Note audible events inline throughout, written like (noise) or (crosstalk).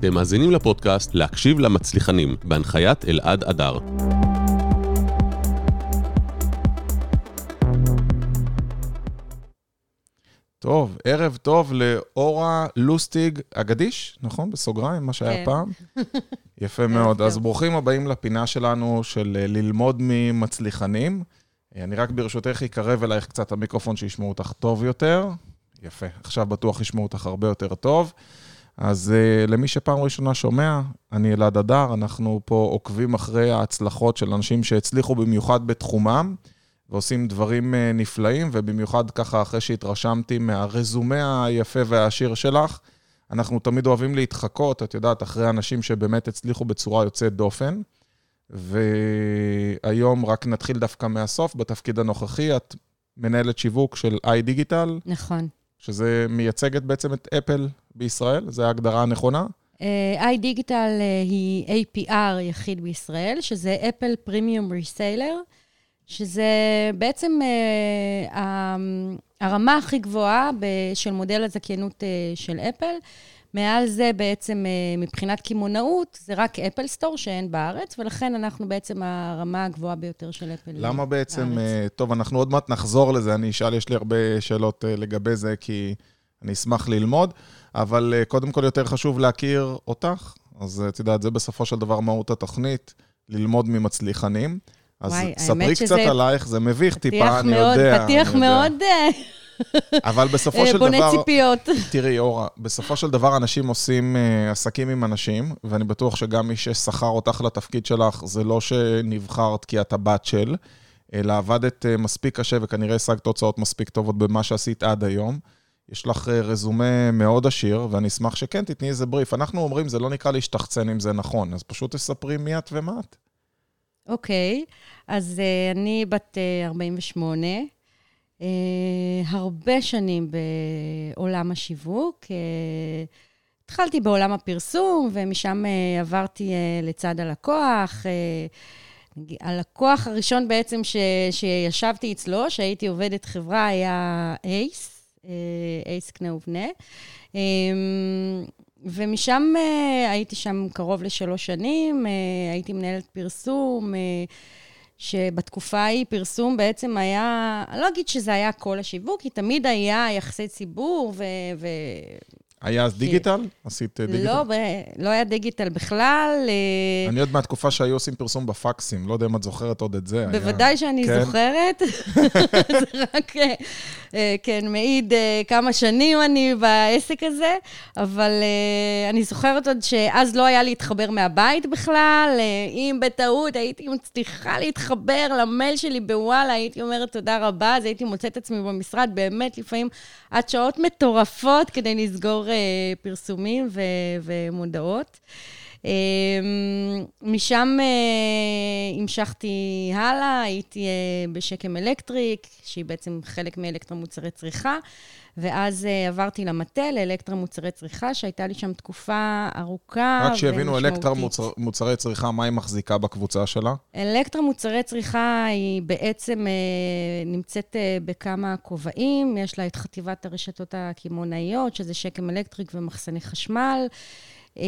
אתם מאזינים לפודקאסט להקשיב למצליחנים, בהנחיית אלעד אדר. טוב, ערב טוב לאורה לוסטיג אגדיש, נכון? בסוגריים, מה שהיה כן. פעם. (laughs) יפה מאוד. אז ברוכים הבאים לפינה שלנו של אה, ללמוד ממצליחנים. אה, אני רק ברשותך אקרב אלייך קצת המיקרופון שישמעו אותך טוב יותר. יפה, עכשיו בטוח ישמעו אותך הרבה יותר טוב. אז uh, למי שפעם ראשונה שומע, אני אלעד אדר, אנחנו פה עוקבים אחרי ההצלחות של אנשים שהצליחו במיוחד בתחומם, ועושים דברים uh, נפלאים, ובמיוחד ככה אחרי שהתרשמתי מהרזומה היפה והעשיר שלך, אנחנו תמיד אוהבים להתחקות, את יודעת, אחרי אנשים שבאמת הצליחו בצורה יוצאת דופן. והיום רק נתחיל דווקא מהסוף, בתפקיד הנוכחי, את מנהלת שיווק של איי-דיגיטל, נכון. שזה מייצגת בעצם את אפל בישראל, זו ההגדרה הנכונה. איי דיגיטל היא APR יחיד בישראל, שזה אפל פרימיום ריסיילר, שזה בעצם uh, הרמה הכי גבוהה של מודל הזכיינות uh, של אפל. מעל זה בעצם uh, מבחינת קמעונאות, זה רק אפל סטור שאין בארץ, ולכן אנחנו בעצם הרמה הגבוהה ביותר של אפל למה בעצם, בארץ. אה, טוב, אנחנו עוד מעט נחזור לזה, אני אשאל, יש לי הרבה שאלות אה, לגבי זה, כי אני אשמח ללמוד, אבל אה, קודם כל יותר חשוב להכיר אותך, אז אה, את יודעת, זה בסופו של דבר מהות התוכנית, ללמוד ממצליחנים. אז וואי, ספרי קצת שזה עלייך, זה מביך טיפה, פתיח אני מאוד, יודע. פתיח אני. מאוד אה, אבל בסופו אה, של בונה דבר... ציפיות. תראי, אורה, בסופו של דבר אנשים עושים uh, עסקים עם אנשים, ואני בטוח שגם מי ששכר אותך לתפקיד שלך, זה לא שנבחרת כי את הבת של, אלא עבדת uh, מספיק קשה וכנראה השגת תוצאות מספיק טובות במה שעשית עד היום. יש לך רזומה מאוד עשיר, ואני אשמח שכן תתני איזה בריף. אנחנו אומרים, זה לא נקרא להשתחצן אם זה נכון, אז פשוט תספרי מי את ומה את. אוקיי, אז uh, אני בת uh, 48, uh, הרבה שנים בעולם השיווק. Uh, התחלתי בעולם הפרסום, ומשם uh, עברתי לצד הלקוח. הלקוח הראשון בעצם ש, שישבתי אצלו, שהייתי עובדת חברה, היה אייס, אייס קנה ובנה. ומשם הייתי שם קרוב לשלוש שנים, הייתי מנהלת פרסום, שבתקופה ההיא פרסום בעצם היה, אני לא אגיד שזה היה כל השיווק, כי תמיד היה יחסי ציבור ו... היה אז דיגיטל? עשית אה, דיגיטל? לא, ב... לא היה דיגיטל בכלל. אה, אני עוד מהתקופה שהיו עושים פרסום בפקסים, לא יודע אם את זוכרת עוד את זה. היה- בוודאי שאני כן. זוכרת. (laughs) (laughs) זה רק, אה, כן, מעיד כמה שנים אני בעסק הזה, אבל אני זוכרת עוד שאז לא היה להתחבר מהבית בכלל. אם בטעות הייתי מצליחה להתחבר למייל שלי בוואלה, הייתי אומרת תודה רבה, אז הייתי מוצאת עצמי במשרד באמת לפעמים עד שעות מטורפות כדי לסגור פרסומים ו- ומודעות. אה, משם אה, המשכתי הלאה, הייתי אה, בשקם אלקטריק, שהיא בעצם חלק מאלקטרה מוצרי צריכה, ואז אה, עברתי למטה, לאלקטרה מוצרי צריכה, שהייתה לי שם תקופה ארוכה רק שיבינו, אלקטרה ומשמעותית. מוצר, מוצרי צריכה, מה היא מחזיקה בקבוצה שלה? אלקטרה מוצרי צריכה היא בעצם נמצאת בכמה כובעים. יש לה את חטיבת הרשתות הקמעונאיות, שזה שקם אלקטריק ומחסני חשמל. אה,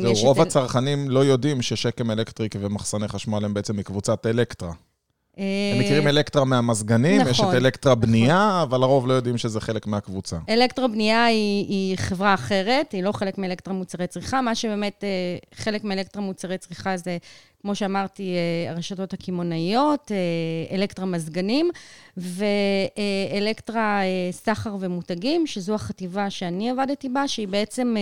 זהו, את רוב אל- הצרכנים לא יודעים ששקם אלקטריק ומחסני חשמל הם בעצם מקבוצת אלקטרה. אה, הם מכירים אלקטרה מהמזגנים, יש את נכון. אלקטרה בנייה, אבל לרוב לא יודעים שזה חלק מהקבוצה. אלקטרה בנייה היא, היא חברה אחרת, היא לא חלק מאלקטרה מוצרי צריכה. מה שבאמת אה, חלק מאלקטרה מוצרי צריכה זה, כמו שאמרתי, הרשתות הקמעונאיות, אלקטרה מזגנים, ואלקטרה סחר ומותגים, שזו החטיבה שאני עבדתי בה, שהיא בעצם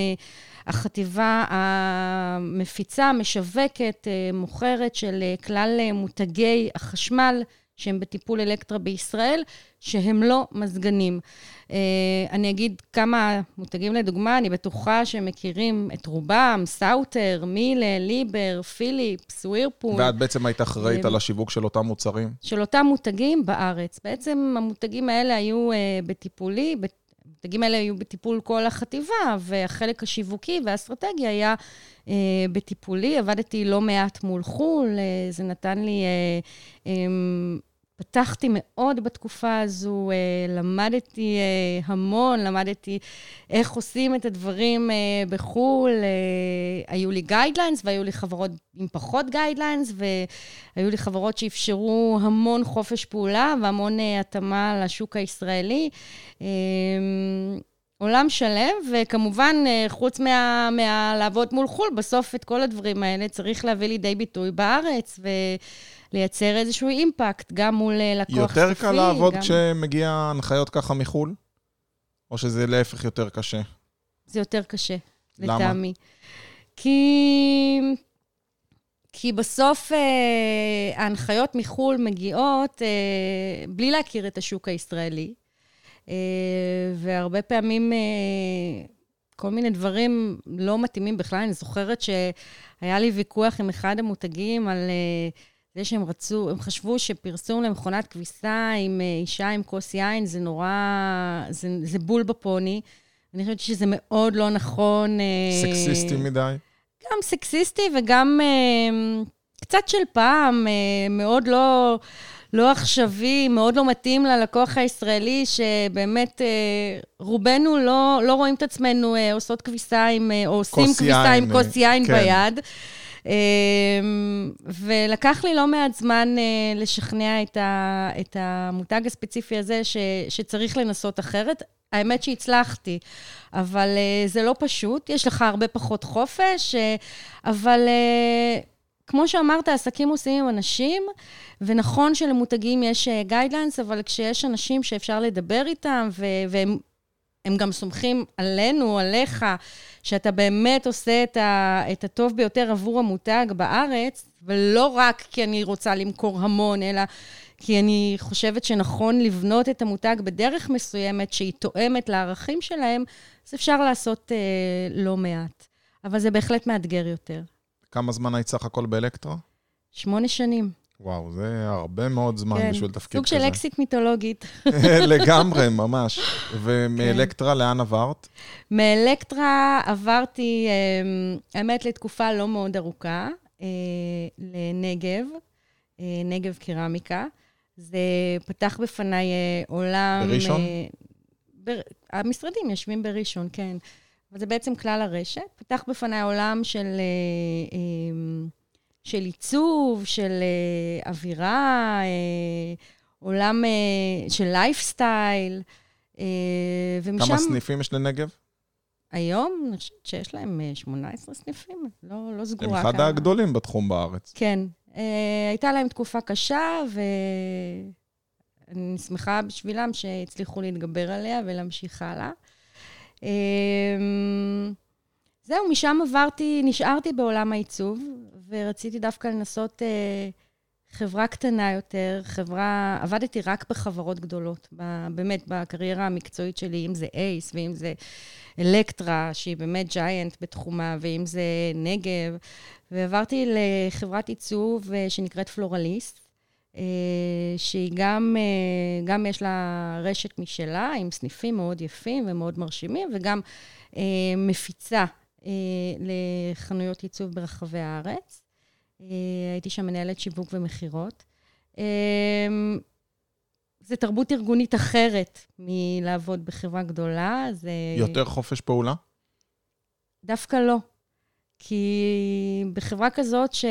החטיבה המפיצה, המשווקת, אה, מוכרת של אה, כלל אה, מותגי החשמל. שהם בטיפול אלקטרה בישראל, שהם לא מזגנים. אני אגיד כמה מותגים לדוגמה, אני בטוחה שהם מכירים את רובם, סאוטר, מילה, ליבר, פיליפס, ווירפול. ואת בעצם היית אחראית על השיווק של אותם מוצרים? של אותם מותגים בארץ. בעצם המותגים האלה היו בטיפולי, המותגים האלה היו בטיפול כל החטיבה, והחלק השיווקי והאסטרטגי היה uh, בטיפולי. עבדתי לא מעט מול חו"ל, uh, זה נתן לי uh, um, התפתחתי מאוד בתקופה הזו, אה, למדתי אה, המון, למדתי איך עושים את הדברים אה, בחו"ל. היו לי guidelines והיו לי חברות עם פחות guidelines, והיו לי חברות שאפשרו המון חופש פעולה והמון התאמה לשוק הישראלי. עולם שלם, וכמובן, חוץ מה, מהלעבוד מול חו"ל, בסוף את כל הדברים האלה צריך להביא לידי ביטוי בארץ, ו... לייצר איזשהו impact, גם מול אה, לקוח סופי. יותר קל לעבוד גם... כשמגיע הנחיות ככה מחו"ל? או שזה להפך יותר קשה? זה יותר קשה, למה? לטעמי. כי... כי בסוף אה, ההנחיות מחו"ל מגיעות אה, בלי להכיר את השוק הישראלי, אה, והרבה פעמים אה, כל מיני דברים לא מתאימים בכלל. אני זוכרת שהיה לי ויכוח עם אחד המותגים על... אה, זה שהם רצו, הם חשבו שפרסום למכונת כביסה עם אה, אישה עם כוס יין זה נורא, זה, זה בול בפוני. אני חושבת שזה מאוד לא נכון. אה, סקסיסטי מדי. גם סקסיסטי וגם אה, קצת של פעם, מאוד לא, לא עכשווי, מאוד לא מתאים ללקוח הישראלי, שבאמת רובנו לא, לא רואים את עצמנו עושות כביסה עם, או עושים כביסה עם כוס יין כן. ביד. אמ, ולקח לי לא מעט זמן אה, לשכנע את, ה, את המותג הספציפי הזה ש, שצריך לנסות אחרת. האמת שהצלחתי, אבל uh, זה לא פשוט, יש לך הרבה פחות חופש, uh, אבל כמו שאמרת, עסקים עושים עם אנשים, ונכון שלמותגים יש guidelines, אבל כשיש אנשים שאפשר לדבר איתם, והם הם גם סומכים עלינו, עליך, שאתה באמת עושה את, ה, את הטוב ביותר עבור המותג בארץ, ולא רק כי אני רוצה למכור המון, אלא כי אני חושבת שנכון לבנות את המותג בדרך מסוימת שהיא תואמת לערכים שלהם, אז אפשר לעשות אה, לא מעט. אבל זה בהחלט מאתגר יותר. כמה זמן היית סך הכל באלקטרה? שמונה שנים. וואו, זה הרבה מאוד זמן כן, בשביל תפקיד כזה. סוג של אקסיט מיתולוגית. (laughs) לגמרי, (laughs) ממש. ומאלקטרה כן. לאן עברת? מאלקטרה עברתי, אמ, האמת, לתקופה לא מאוד ארוכה, אה, לנגב, אה, נגב קרמיקה. זה פתח בפניי אה, עולם... בראשון? בר... המשרדים יושבים בראשון, כן. אבל זה בעצם כלל הרשת. פתח בפניי עולם של... של עיצוב, של uh, אווירה, uh, עולם uh, של לייפסטייל, uh, ומשם... כמה סניפים יש לנגב? היום, אני חושבת שיש להם 18 סניפים, לא, לא סגורה. הם אחד כמה... הגדולים בתחום בארץ. כן. Uh, הייתה להם תקופה קשה, ואני שמחה בשבילם שהצליחו להתגבר עליה ולהמשיך הלאה. Uh, זהו, משם עברתי, נשארתי בעולם העיצוב, ורציתי דווקא לנסות אה, חברה קטנה יותר, חברה... עבדתי רק בחברות גדולות, ב, באמת, בקריירה המקצועית שלי, אם זה אייס, ואם זה אלקטרה, שהיא באמת ג'יינט בתחומה, ואם זה נגב, ועברתי לחברת עיצוב אה, שנקראת פלורליסט. אה, שהיא גם, אה, גם יש לה רשת משלה, עם סניפים מאוד יפים ומאוד מרשימים, וגם מפיצה לחנויות עיצוב ברחבי הארץ. אה, הייתי שם מנהלת שיווק ומכירות. אה, זה תרבות ארגונית אחרת מלעבוד בחברה גדולה. זה... יותר חופש פעולה? דווקא לא. כי בחברה כזאת, ש...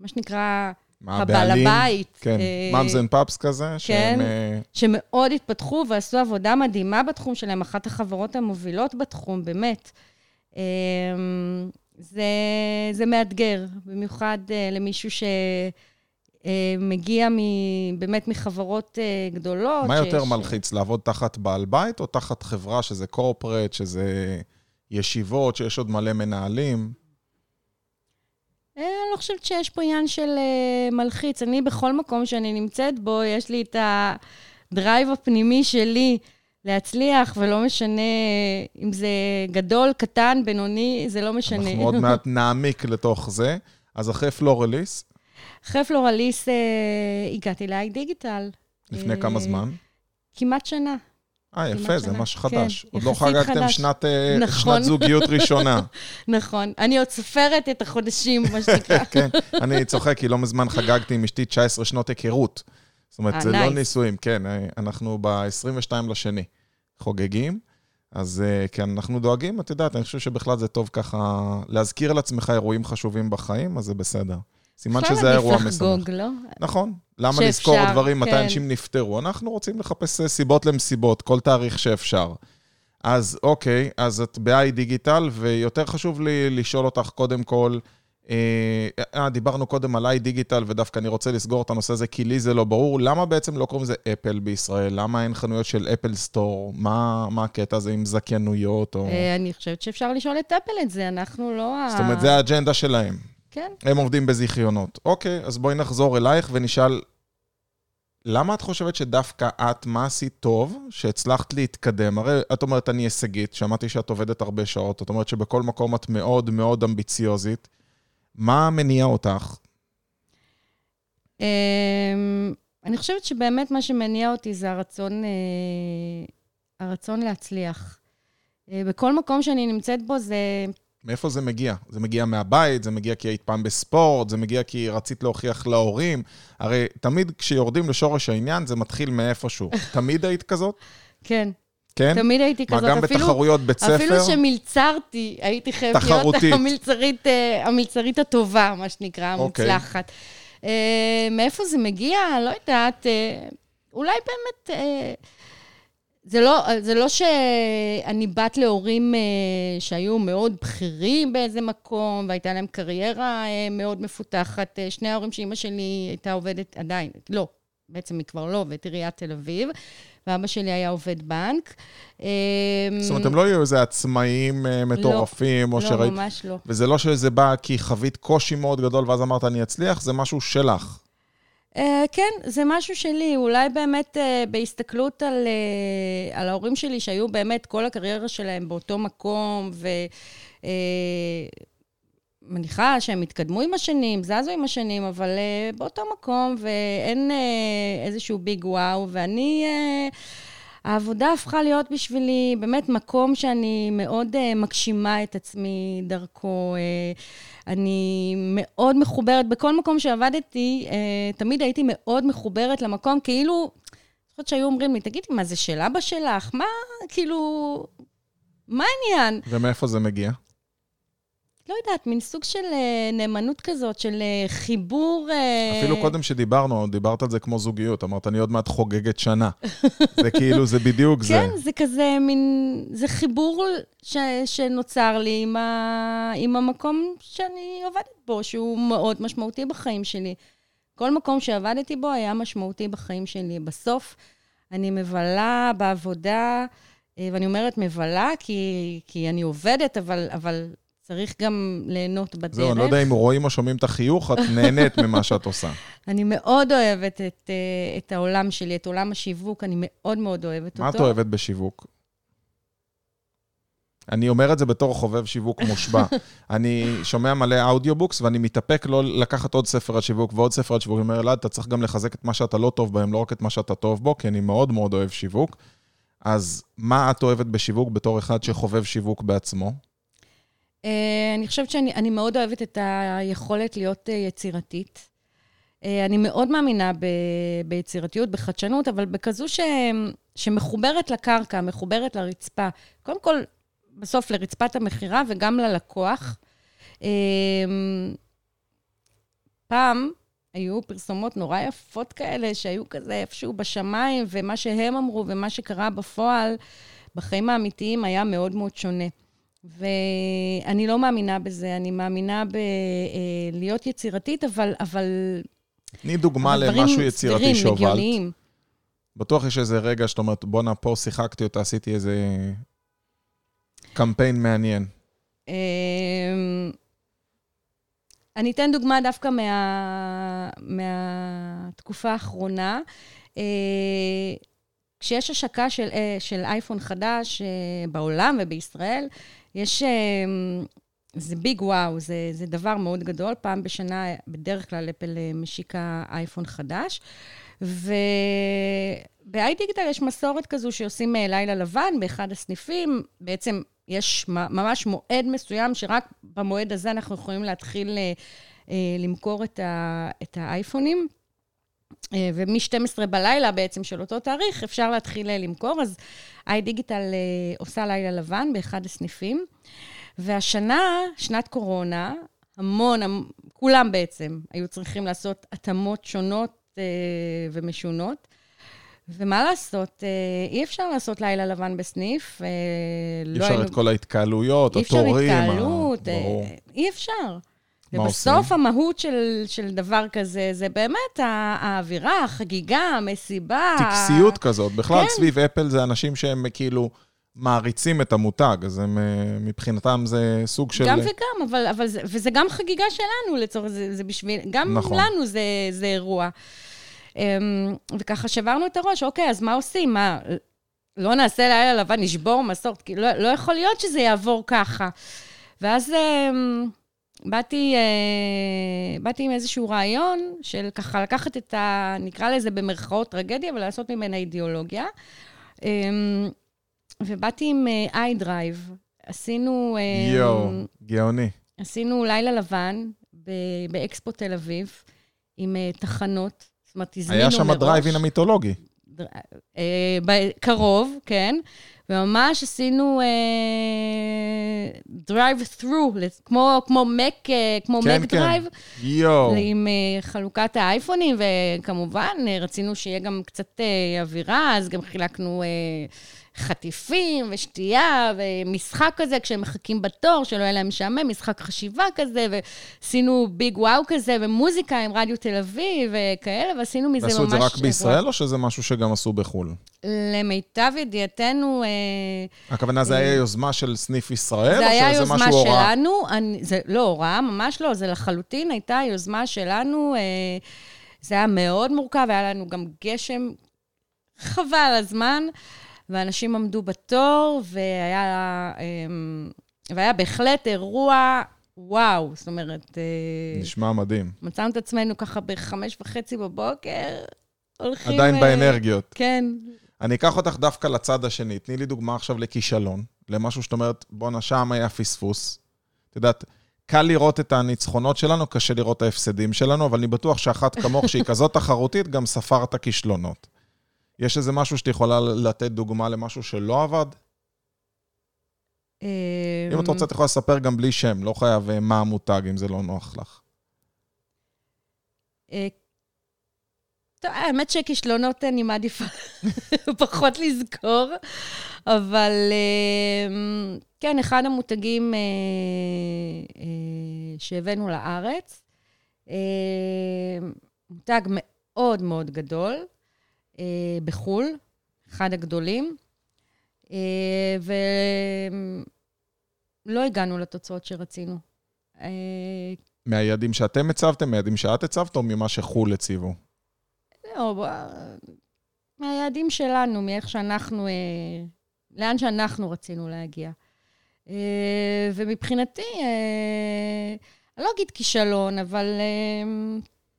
מה שנקרא, הבעל הבית. כן, moms and pops כזה, כן, שהם... שמאוד התפתחו ועשו עבודה מדהימה בתחום שלהם, אחת החברות המובילות בתחום, באמת. זה, זה מאתגר, במיוחד uh, למישהו שמגיע uh, באמת מחברות uh, גדולות. מה יותר ש... מלחיץ, לעבוד תחת בעל בית או תחת חברה שזה קורפרט, שזה ישיבות, שיש עוד מלא מנהלים? אני לא חושבת שיש פה עניין של uh, מלחיץ. אני, בכל מקום שאני נמצאת בו, יש לי את הדרייב הפנימי שלי. להצליח, ולא משנה אם זה גדול, קטן, בינוני, זה לא משנה. אנחנו עוד מעט נעמיק לתוך זה. אז אחרי פלורליס? אחרי פלורליס אה, הגעתי ל- iDigital. לפני אה, כמה זמן? כמעט שנה. אה, יפה, זה ממש חדש. כן, עוד לא חגגתם שנת, אה, נכון. שנת זוגיות ראשונה. (laughs) נכון. אני עוד סופרת את החודשים, מה שנקרא. (laughs) כן, אני צוחק, כי לא מזמן חגגתי עם אשתי 19 שנות היכרות. זאת אומרת, אה, זה לא nice. נישואים, כן, אה, אנחנו ב-22 לשני חוגגים, אז אה, כן, אנחנו דואגים, את יודעת, אני חושב שבכלל זה טוב ככה להזכיר לעצמך אירועים חשובים בחיים, אז זה בסדר. סימן אפשר שזה אירוע משמח. לחגוג, לא? נכון. למה שאפשר, לזכור דברים מתי כן. אנשים נפטרו? אנחנו רוצים לחפש סיבות למסיבות, כל תאריך שאפשר. אז אוקיי, אז את ב-i דיגיטל, ויותר חשוב לי לשאול אותך קודם כל, אה, אה, דיברנו קודם על i דיגיטל, ודווקא אני רוצה לסגור את הנושא הזה, כי לי זה לא ברור. למה בעצם לא קוראים לזה אפל בישראל? למה אין חנויות של אפל סטור? מה, מה הקטע הזה עם זכיינויות? או... אה, אני חושבת שאפשר לשאול את אפל את זה, אנחנו לא. זאת אומרת, זה האג'נדה שלהם. כן. הם עובדים בזיכיונות. אוקיי, אז בואי נחזור אלייך ונשאל, למה את חושבת שדווקא את, מה עשית טוב, שהצלחת להתקדם? הרי את אומרת, אני הישגית, שמעתי שאת עובדת הרבה שעות, את אומרת שבכל מקום את מאוד מאוד אמביציוזית. מה מניע אותך? אמ, אני חושבת שבאמת מה שמניע אותי זה הרצון, אה, הרצון להצליח. אה, בכל מקום שאני נמצאת בו זה... מאיפה זה מגיע? זה מגיע מהבית, זה מגיע כי היית פעם בספורט, זה מגיע כי רצית להוכיח להורים. הרי תמיד כשיורדים לשורש העניין, זה מתחיל מאיפשהו. (laughs) תמיד היית כזאת? כן, כן? תמיד הייתי מה, כזאת. גם אפילו- בתחרויות בית ספר? אפילו שמלצרתי, הייתי חייבת להיות. המלצרית, אה, המלצרית הטובה, מה שנקרא, אוקיי. המוצלחת. אה, מאיפה זה מגיע? לא יודעת. אה, אולי באמת... אה, זה לא, זה לא שאני בת להורים אה, שהיו מאוד בכירים באיזה מקום, והייתה להם קריירה אה, מאוד מפותחת. אה, שני ההורים שאימא שלי הייתה עובדת עדיין, לא, בעצם היא כבר לא עובדת עיריית תל אביב, ואבא שלי היה עובד בנק. אה, זאת אומרת, הם לא יהיו איזה עצמאים אה, מטורפים, או לא, שראית... ממש לא. וזה לא שזה בא כי חווית קושי מאוד גדול, ואז אמרת, אני אצליח, זה משהו שלך. Uh, כן, זה משהו שלי. אולי באמת uh, בהסתכלות על, uh, על ההורים שלי, שהיו באמת כל הקריירה שלהם באותו מקום, ומניחה שהם התקדמו עם השנים, זזו עם השנים, אבל uh, באותו מקום, ואין uh, איזשהו ביג וואו, ואני... Uh, העבודה הפכה להיות בשבילי באמת מקום שאני מאוד uh, מגשימה את עצמי דרכו. Uh, אני מאוד מחוברת, בכל מקום שעבדתי, uh, תמיד הייתי מאוד מחוברת למקום, כאילו, אני חושבת שהיו אומרים לי, תגידי, מה זה של אבא שלך? מה, כאילו, מה העניין? ומאיפה זה מגיע? לא יודעת, מין סוג של uh, נאמנות כזאת, של uh, חיבור... Uh, אפילו קודם שדיברנו, דיברת על זה כמו זוגיות, אמרת, אני עוד מעט חוגגת שנה. (laughs) זה כאילו, זה בדיוק זה. כן, זה כזה מין, זה חיבור ש, שנוצר לי עם, ה, עם המקום שאני עובדת בו, שהוא מאוד משמעותי בחיים שלי. כל מקום שעבדתי בו היה משמעותי בחיים שלי. בסוף אני מבלה בעבודה, אה, ואני אומרת מבלה כי, כי אני עובדת, אבל, אבל צריך גם ליהנות בדרך. זהו, אני לא יודע אם רואים או שומעים את החיוך, את (laughs) נהנית ממה שאת עושה. אני מאוד אוהבת את, אה, את העולם שלי, את עולם השיווק, אני מאוד מאוד אוהבת מה אותו. את אוהבת בשיווק? אני אומר את זה בתור חובב שיווק מושבע. (laughs) אני שומע מלא audiobooks, ואני מתאפק לא לקחת עוד ספר על שיווק ועוד ספר על שיווק. אני אומר, אלעד, אתה צריך גם לחזק את מה שאתה לא טוב בהם, לא רק את מה שאתה טוב בו, כי אני מאוד מאוד אוהב שיווק. אז מה את אוהבת בשיווק בתור אחד שחובב שיווק בעצמו? אה, אני חושבת שאני אני מאוד אוהבת את היכולת להיות אה, יצירתית. אה, אני מאוד מאמינה ב, ביצירתיות, בחדשנות, אבל בכזו ש, שמחוברת לקרקע, מחוברת לרצפה. קודם כל, בסוף לרצפת המכירה וגם ללקוח. פעם היו פרסומות נורא יפות כאלה, שהיו כזה איפשהו בשמיים, ומה שהם אמרו ומה שקרה בפועל, בחיים האמיתיים, היה מאוד מאוד שונה. ואני לא מאמינה בזה, אני מאמינה בלהיות יצירתית, אבל... אבל תני דוגמה אבל למשהו יצירתי שהובלת. הגיוניים. בטוח יש איזה רגע שאתה אומרת, בואנה, פה שיחקתי אותה, עשיתי איזה קמפיין מעניין. אמ, אני אתן דוגמה דווקא מה, מהתקופה האחרונה. אה, כשיש השקה של, אה, של אייפון חדש אה, בעולם ובישראל, יש... אה, זה ביג וואו, זה, זה דבר מאוד גדול. פעם בשנה, בדרך כלל אפל אה, משיקה אייפון חדש. ובאיידיגיטל יש מסורת כזו שעושים אה, לילה לבן באחד הסניפים. בעצם יש ממש מועד מסוים, שרק במועד הזה אנחנו יכולים להתחיל אה, למכור את, ה, את האייפונים. אה, ומ-12 בלילה בעצם של אותו תאריך אפשר להתחיל אה, למכור, אז איי דיגיטל אה, עושה לילה לבן באחד הסניפים. והשנה, שנת קורונה, המון, המ- כולם בעצם היו צריכים לעשות התאמות שונות ומשונות. ומה לעשות, אי אפשר לעשות לילה לבן בסניף. אה, אי אפשר את כל ההתקהלויות, אי אפשר התורים. ה- התקהלות, ברור. אי אפשר. ובסוף עושים? המהות של, של דבר כזה, זה באמת ה- האווירה, החגיגה, המסיבה. טקסיות כזאת. בכלל, כן. סביב אפל זה אנשים שהם כאילו מעריצים את המותג, אז הם, אה, מבחינתם זה סוג של... גם וגם, אבל, אבל זה, וזה גם חגיגה שלנו לצורך זה, זה בשביל, גם נכון. לנו זה, זה אירוע. אמ, וככה שברנו את הראש, אוקיי, אז מה עושים? מה, לא נעשה לילה לבן, נשבור מסורת? כי לא, לא יכול להיות שזה יעבור ככה. ואז אמ, באתי, אה, באתי עם איזשהו רעיון של ככה לקחת את ה... נקרא לזה במרכאות טרגדיה, ולעשות ממנה אידיאולוגיה. אמ, ובאתי עם iDrive. עשינו... אמ, יואו, גאוני. עשינו לילה לבן ב- באקספו תל אביב, עם אה, תחנות, זאת אומרת, הזמינו היה מראש. שם הדרייב-אין המיתולוגי. דר- אה, קרוב, כן, וממש עשינו drive-through, כמו, כמו מק, אה, כמו כן, מק כן. דרייב, יואו. עם אה, חלוקת האייפונים, וכמובן, אה, רצינו שיהיה גם קצת אה, אווירה, אז גם חילקנו אה, חטיפים ושתייה ומשחק כזה, כשהם מחכים בתור, שלא יהיה להם משעמם, משחק חשיבה כזה, ועשינו ביג וואו כזה, ומוזיקה עם רדיו תל אביב וכאלה, ועשינו מזה ממש... ועשו את זה רק אירוע. בישראל, או שזה משהו שגם עשו בחו"ל? למיטב ידיעתנו, אה, הכוונה, זה היה יוזמה של סניף ישראל, זה או היה שזה יוזמה משהו הוראה? שלנו, אני, זה לא הוראה, ממש לא, זה לחלוטין הייתה יוזמה שלנו. אה, זה היה מאוד מורכב, היה לנו גם גשם, חבל הזמן, ואנשים עמדו בתור, והיה, אה, והיה בהחלט אירוע, וואו, זאת אומרת, אה, נשמע מדהים. מצאנו את עצמנו ככה בחמש וחצי בבוקר, הולכים... עדיין אה, באנרגיות. כן, אני אקח אותך דווקא לצד השני. תני לי דוגמה עכשיו לכישלון, למשהו שאת אומרת, בואנה, שם היה פספוס. את יודעת, קל לראות את הניצחונות שלנו, קשה לראות את ההפסדים שלנו, אבל אני בטוח שאחת כמוך, שהיא (laughs) כזאת תחרותית, גם ספרת כישלונות. יש איזה משהו שאת יכולה לתת דוגמה למשהו שלא עבד? אה, אם את רוצה, את יכולה לספר גם בלי שם, לא חייב אה, מה המותג, אם זה לא נוח לך. אה, טוב, האמת שכישלונות אני מעדיפה (laughs) פחות לזכור, אבל אה, כן, אחד המותגים אה, אה, שהבאנו לארץ, אה, מותג מאוד מאוד גדול אה, בחו"ל, אחד הגדולים, אה, ולא הגענו לתוצאות שרצינו. אה, מהיעדים שאתם הצבתם, מהיעדים שאת הצבת, או ממה שחו"ל הציבו? לא, מהיעדים שלנו, מאיך שאנחנו, אה, לאן שאנחנו רצינו להגיע. אה, ומבחינתי, אה, אני לא אגיד כישלון, אבל אה,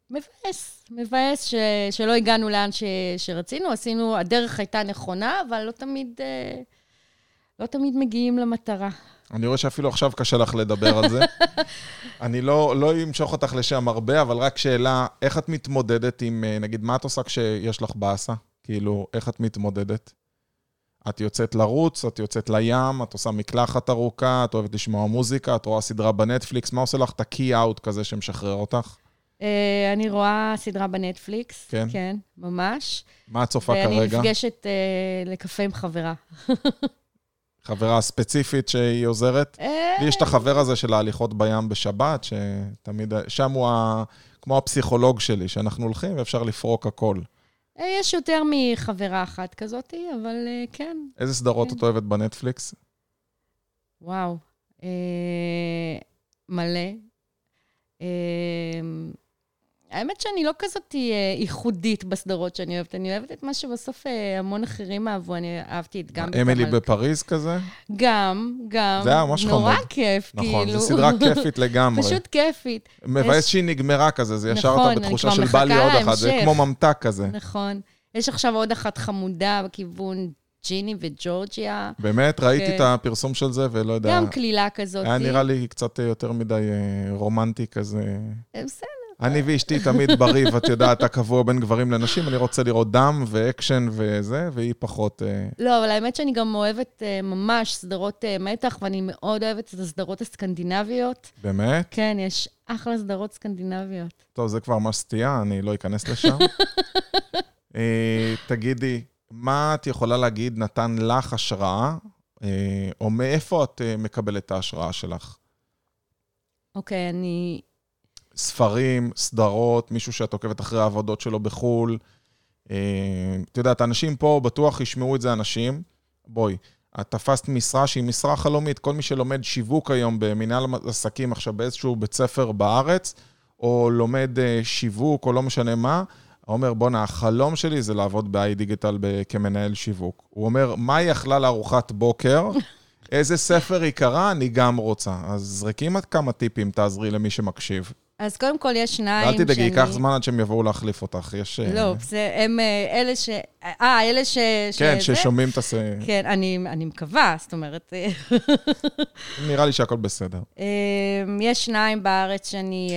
מבאס, מבאס ש, שלא הגענו לאן ש, שרצינו. עשינו, הדרך הייתה נכונה, אבל לא תמיד, אה, לא תמיד מגיעים למטרה. אני רואה שאפילו עכשיו קשה לך לדבר על זה. (laughs) אני לא, לא אמשוך אותך לשם הרבה, אבל רק שאלה, איך את מתמודדת עם, אה, נגיד, מה את עושה כשיש לך באסה? כאילו, איך את מתמודדת? את יוצאת לרוץ, את יוצאת לים, את עושה מקלחת ארוכה, את אוהבת לשמוע מוזיקה, את רואה סדרה בנטפליקס, מה עושה לך את ה-key out כזה שמשחרר אותך? אה, אני רואה סדרה בנטפליקס. כן? כן, ממש. מה את צופה ואני כרגע? נפגשת אה, לקפה עם חברה. (laughs) חברה ספציפית שהיא עוזרת? אה, לי יש את החבר הזה של ההליכות בים בשבת, שתמיד, שם הוא ה, כמו הפסיכולוג שלי, שאנחנו הולכים ואפשר לפרוק הכל. יש יותר מחברה אחת כזאת, אבל אה, כן, איזה סדרות כן. את אוהבת בנטפליקס? וואו. אה, מלא. אה, האמת שאני לא כזאת אה, ייחודית בסדרות שאני אוהבת, אני אוהבת את מה שבסוף אה, המון אחרים אהבו, אני אהבתי את גם... אמילי. בפריז כזה? גם, גם. זה היה ממש נורא חמוד. כיף, כאילו. נכון, זו סדרה כיפית לגמרי. פשוט כיפית. מבאס שהיא נגמרה כזה, זה ישר נכון, אתה אני בתחושה של בא לי עוד אחת, זה. כמו ממתק כזה. נכון. יש עכשיו עוד אחת חמודה בכיוון ג'יני וג'ורג'יה. באמת, ראיתי. את הפרסום של זה, ולא יודע, גם קלילה כזאת. היה נראה לי קצת יותר מדי אה, רומנטי כזה. בסדר, אני ואשתי תמיד בריב, את יודעת, הקבוע בין גברים לנשים, אני רוצה לראות דם ואקשן וזה, והיא פחות... אה, לא, אבל האמת שאני גם אוהבת אה, ממש סדרות אה, מתח, ואני מאוד אוהבת את הסדרות הסקנדינביות. באמת? כן, יש אחלה סדרות סקנדינביות. טוב, זה כבר ממש סטייה, אני לא אכנס לשם. (laughs) תגידי, מה את יכולה להגיד נתן לך השראה, אה, או מאיפה את מקבלת את ההשראה שלך? אוקיי, אני... ספרים, סדרות, מישהו שאת עוקבת אחרי העבודות שלו בחו"ל. אה, את יודעת, אנשים פה בטוח ישמעו את זה אנשים. בואי, את תפסת משרה שהיא משרה חלומית. כל מי שלומד שיווק היום במנהל עסקים עכשיו באיזשהו בית ספר בארץ, או לומד אה, שיווק, או לא משנה מה, אומר, בואנה, החלום שלי זה לעבוד ב-i דיגיטל כמנהל שיווק. הוא אומר, מה היא אכלה לארוחת בוקר? איזה ספר היא קראה? אני גם רוצה. אז זרקי כמה טיפים, תעזרי למי שמקשיב. אז קודם כל, יש שניים ואל תדאגי, שאני- ייקח זמן עד שהם יבואו להחליף אותך. יש... אה, לא, זה, הם אה, אלה ש... אה, אלה ש... כן, שזה? ששומעים את הס... כן, אני, אני מקווה, זאת אומרת... אה, (laughs) נראה לי שהכל בסדר. יש שניים בארץ שאני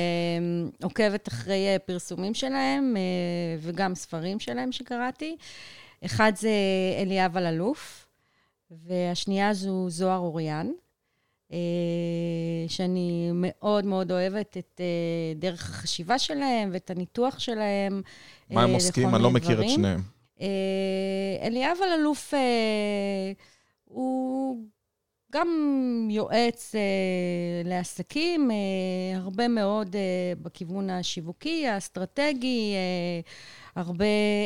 עוקבת אחרי אה, פרסומים שלהם, אה, וגם ספרים שלהם שקראתי. אחד זה אליאב אלאלוף, והשנייה זו זוהר אוריאן, אה, שאני מאוד מאוד אוהבת את אה, דרך החשיבה שלהם ואת הניתוח שלהם. מה הם אה, עוסקים? אני לא מכיר את. שניהם. אה, אליאב אלאלוף אה, הוא גם יועץ אה, לעסקים, אה, הרבה מאוד אה, בכיוון השיווקי, האסטרטגי, אה, הרבה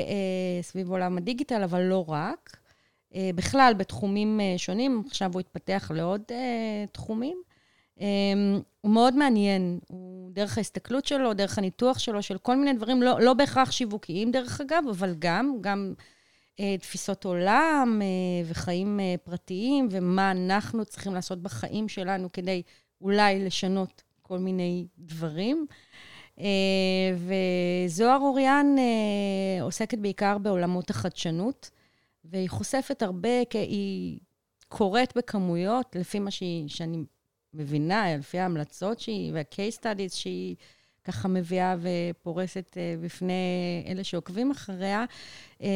אה, סביב עולם הדיגיטל, אבל לא רק. אה, בכלל, בתחומים אה, שונים, עכשיו הוא התפתח לעוד אה, תחומים. הוא מאוד מעניין, הוא דרך ההסתכלות שלו, דרך הניתוח שלו, של כל מיני דברים, לא, לא בהכרח שיווקיים דרך אגב, אבל גם, גם תפיסות עולם וחיים פרטיים, ומה אנחנו צריכים לעשות בחיים שלנו כדי אולי לשנות כל מיני דברים. וזוהר אוריאן עוסקת בעיקר בעולמות החדשנות, והיא חושפת הרבה, כי היא קוראת בכמויות, לפי מה שהיא, שאני מבינה, לפי ההמלצות שהיא, וה-case studies שהיא ככה מביאה ופורסת אה, בפני אלה שעוקבים אחריה. אה,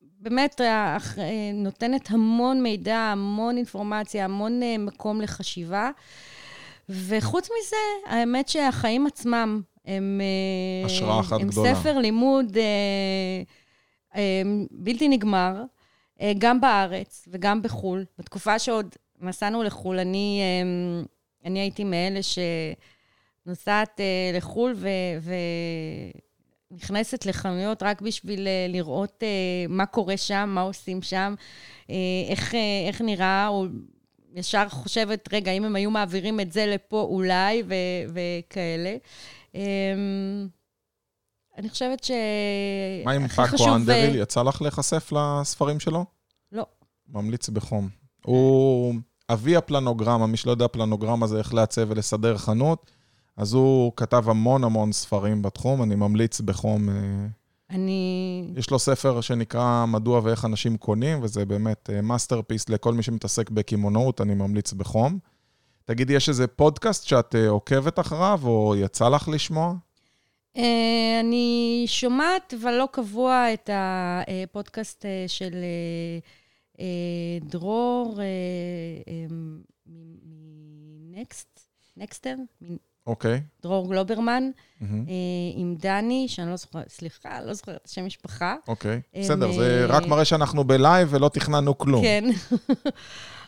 באמת אה, אה, נותנת המון מידע, המון אינפורמציה, המון מקום לחשיבה. וחוץ מזה, האמת שהחיים עצמם הם... אה, השראה אחת הם גדולה. ספר לימוד אה, בלתי נגמר, אה, גם בארץ וגם בחו"ל. בתקופה שעוד נסענו לחו"ל, אני, אה, אני הייתי מאלה שנוסעת אה, לחו"ל ו... ו... נכנסת לחנויות רק בשביל אה, לראות מה קורה שם, מה עושים שם, איך, איך נראה, או ישר חושבת, רגע, אם הם היו מעבירים את זה לפה אולי, ו, וכאלה. אה, אני חושבת ש... מה עם פאקו אה, אנדריל? יצא לך להיחשף לספרים שלו? לא. ממליץ בחום. הוא אבי הפלנוגרמה, מי שלא יודע, פלנוגרמה זה איך לעצב ולסדר חנות. אז הוא כתב המון המון ספרים בתחום, אני ממליץ בחום. אה, אני... יש לו ספר שנקרא מדוע ואיך אנשים קונים, וזה באמת masterpiece לכל מי שמתעסק בקמעונאות, אני ממליץ בחום. תגידי, יש איזה פודקאסט שאת אה, עוקבת אחריו, או יצא לך לשמוע? אה, אני שומעת, אבל לא קבוע, את הפודקאסט אה, של אה, דרור מ Next, Nexter, אוקיי. דרור גלוברמן, עם דני, שאני לא זוכרת, סליחה, לא זוכרת את השם משפחה. אוקיי, הם, בסדר, זה רק מראה שאנחנו ב live ולא תכננו כלום. כן.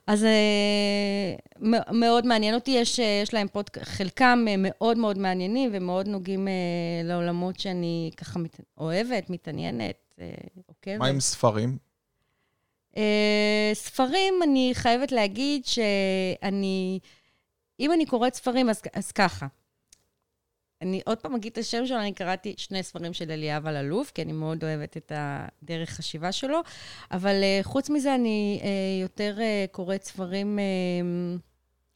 אז אה, מאוד מעניין אותי, יש, אה, יש להם פודקאסט, חלקם אה, מאוד מאוד מעניינים ומאוד נוגעים לעולמות שאני ככה מת, אוהבת, מתעניינת, עוקבת. מה עם ספרים? ספרים, אני חייבת להגיד שאני, אם אני קוראת ספרים, אז, אז ככה. אני עוד פעם אגיד את השם שלו, אני קראתי שני ספרים של אליאב אלאלוף, כי אני מאוד אוהבת את הדרך חשיבה שלו, אבל אה, חוץ מזה, אני אה, יותר אה, קוראת ספרים אה,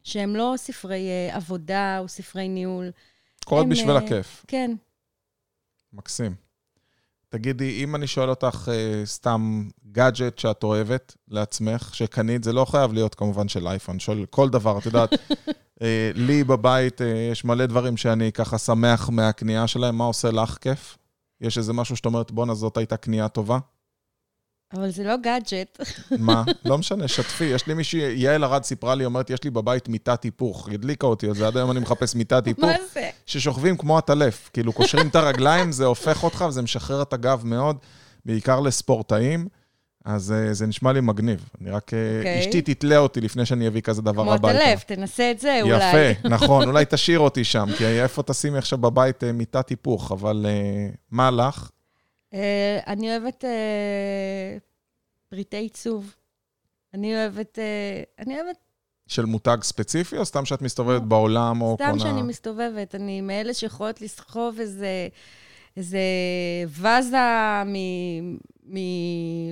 שהם לא ספרי אה, עבודה או ספרי ניהול. קוראת הם, בשביל אה, הכיף. כן. מקסים. תגידי, אם אני שואל אותך אה, סתם גאדג'ט שאת אוהבת לעצמך, שקנית, זה לא חייב להיות כמובן של אייפון, שואל כל דבר, את יודעת, (laughs) לי בבית אה, יש מלא דברים שאני ככה שמח מהקנייה שלהם. מה עושה לך כיף? יש איזה משהו שאת אומרת, בואנה, זאת הייתה קנייה טובה? אבל זה לא גאדג'ט. (laughs) מה? לא משנה, שתפי. יש לי מישהי, יעל ארד סיפרה לי, אומרת, יש לי בבית מיטת היפוך. היא הדליקה אותי על זה, עד היום אני מחפש מיטת היפוך. (laughs) מה זה? ששוכבים כמו עטלף. כאילו, קושרים את הרגליים, זה הופך אותך וזה משחרר את הגב מאוד, בעיקר לספורטאים. אז אה, זה נשמע לי מגניב. אני רק... אה, אוקיי. אשתי תתלה אותי לפני שאני אביא כזה דבר כמו הביתה. הטלף, תנסה את זה אולי. יפה, (laughs) נכון, אולי תשאיר אותי שם, כי איפה תשימי עכשיו בבית אה, מיטת היפוך, אבל אה, מה לך? אה, אני אוהבת אה, פריטי עיצוב. אני אוהבת... אה, אני אוהבת של מותג ספציפי, או סתם שאת מסתובבת בעולם, או סתם קונה... שאני מסתובבת. אני מאלה שיכולות לסחוב איזה, איזה ואזה מ... מ...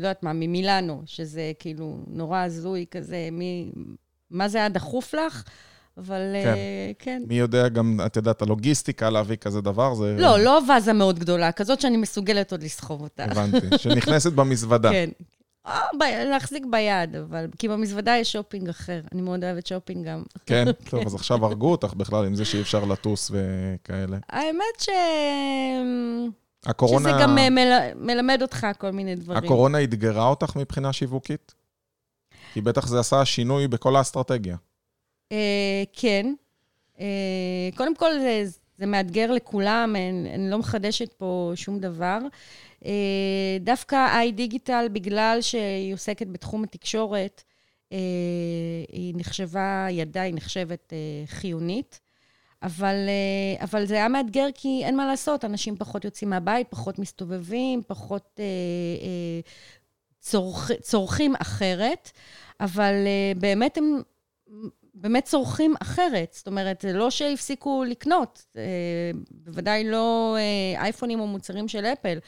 לא יודעת מה, ממילאנו, שזה כאילו נורא הזוי כזה, מ... מה זה היה דחוף לך? אבל כן. כן. כן. מי יודע גם, את יודעת, הלוגיסטיקה להביא כזה דבר, זה... לא, לא ואזה מאוד גדולה, כזאת שאני מסוגלת עוד לסחוב אותה. הבנתי, (laughs) שנכנסת במזוודה. כן. או ב... להחזיק ביד, אבל... כי במזוודה יש שופינג אחר. אני מאוד אוהבת שופינג גם. כן, (laughs) טוב, אז עכשיו הרגו אותך בכלל עם זה שאי אפשר לטוס וכאלה. האמת ש... הקורונה... שזה גם אה, מל... מלמד אותך כל מיני דברים. הקורונה אתגרה אותך מבחינה שיווקית? כי בטח זה עשה שינוי בכל האסטרטגיה. אה, כן. אה, קודם כל, זה, זה מאתגר לכולם, אני, אני לא מחדשת פה שום דבר. אה, דווקא איי דיגיטל, בגלל שהיא עוסקת בתחום התקשורת, אה, היא נחשבה, היא עדיין נחשבת אה, חיונית. אבל, אה, אבל זה היה מאתגר כי אין מה לעשות, אנשים פחות יוצאים מהבית, פחות מסתובבים, פחות אה, אה, צורכ, צורכים אחרת, אבל אה, באמת הם באמת צורכים אחרת. זאת אומרת, זה לא שהפסיקו לקנות, אה, בוודאי לא אה, אייפונים או מוצרים של אפל.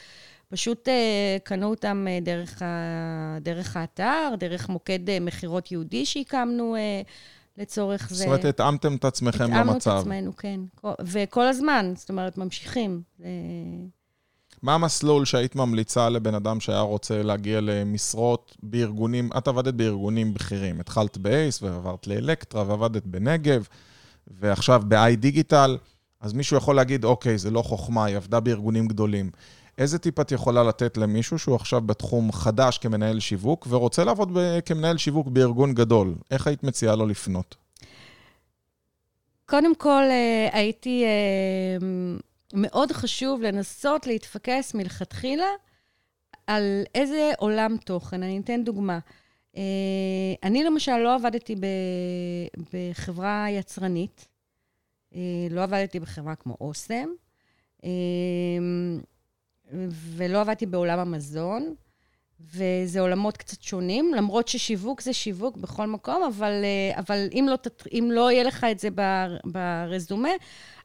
פשוט אה, קנו אותם אה, דרך, ה, דרך האתר, דרך מוקד אה, מכירות ייעודי שהקמנו אה, לצורך זה. זאת אומרת, התאמתם את עצמכם התאמנו למצב. את עצמנו, כן. כל- וכל הזמן, זאת אומרת, ממשיכים. מה המסלול שהיית ממליצה לבן אדם שהיה רוצה להגיע למשרות בארגונים, את עבדת בארגונים בכירים, התחלת באייס ועברת לאלקטרה ועבדת בנגב, ועכשיו ב-i דיגיטל, אז מישהו יכול להגיד, אוקיי, זה לא חוכמה, היא עבדה בארגונים גדולים. איזה טיפ את יכולה לתת למישהו שהוא עכשיו בתחום חדש כמנהל שיווק, ורוצה לעבוד ב- כמנהל שיווק בארגון גדול? איך היית מציעה לו לפנות? קודם כל, אה, הייתי... אה, מאוד חשוב לנסות להתפקס מלכתחילה על איזה עולם תוכן. אני אתן דוגמה. אה, אני למשל לא עבדתי ב- בחברה יצרנית, לא עבדתי בחברה כמו אוסם, ולא עבדתי בעולם המזון, וזה עולמות קצת שונים, למרות ששיווק זה שיווק בכל מקום, אבל, אה, אבל אם, לא, תת- אם לא יהיה לך את זה בר- ברזומה,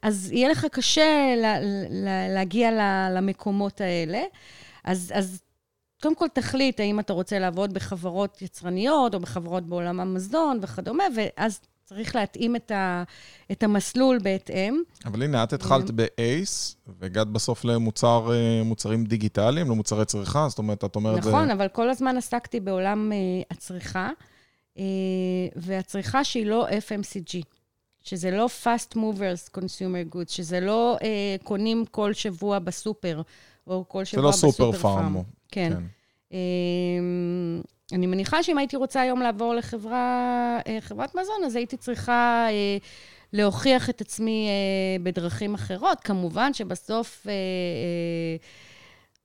אז יהיה לך קשה לה, לה, להגיע למקומות האלה. אז, אז קודם כל תחליט האם אתה רוצה לעבוד בחברות יצרניות או בחברות בעולם המזון וכדומה, ואז צריך להתאים את, ה, את המסלול בהתאם. אבל הנה, את התחלת באייס, והגעת בסוף למוצר, אה, דיגיטליים, למוצרי צריכה, זאת אומרת, את אומרת... נכון, זה... אבל כל הזמן עסקתי בעולם uh, הצריכה, uh, והצריכה שהיא לא FMCG, שזה לא fast movers consumer goods, שזה לא uh, קונים כל שבוע בסופר, או כל זה שבוע לא בסופר סופר פארם. כן. כן. Um, אני מניחה שאם הייתי רוצה היום לעבור לחברה, uh, חברת מזון, אז הייתי צריכה uh, להוכיח את עצמי uh, בדרכים אחרות. כמובן שבסוף...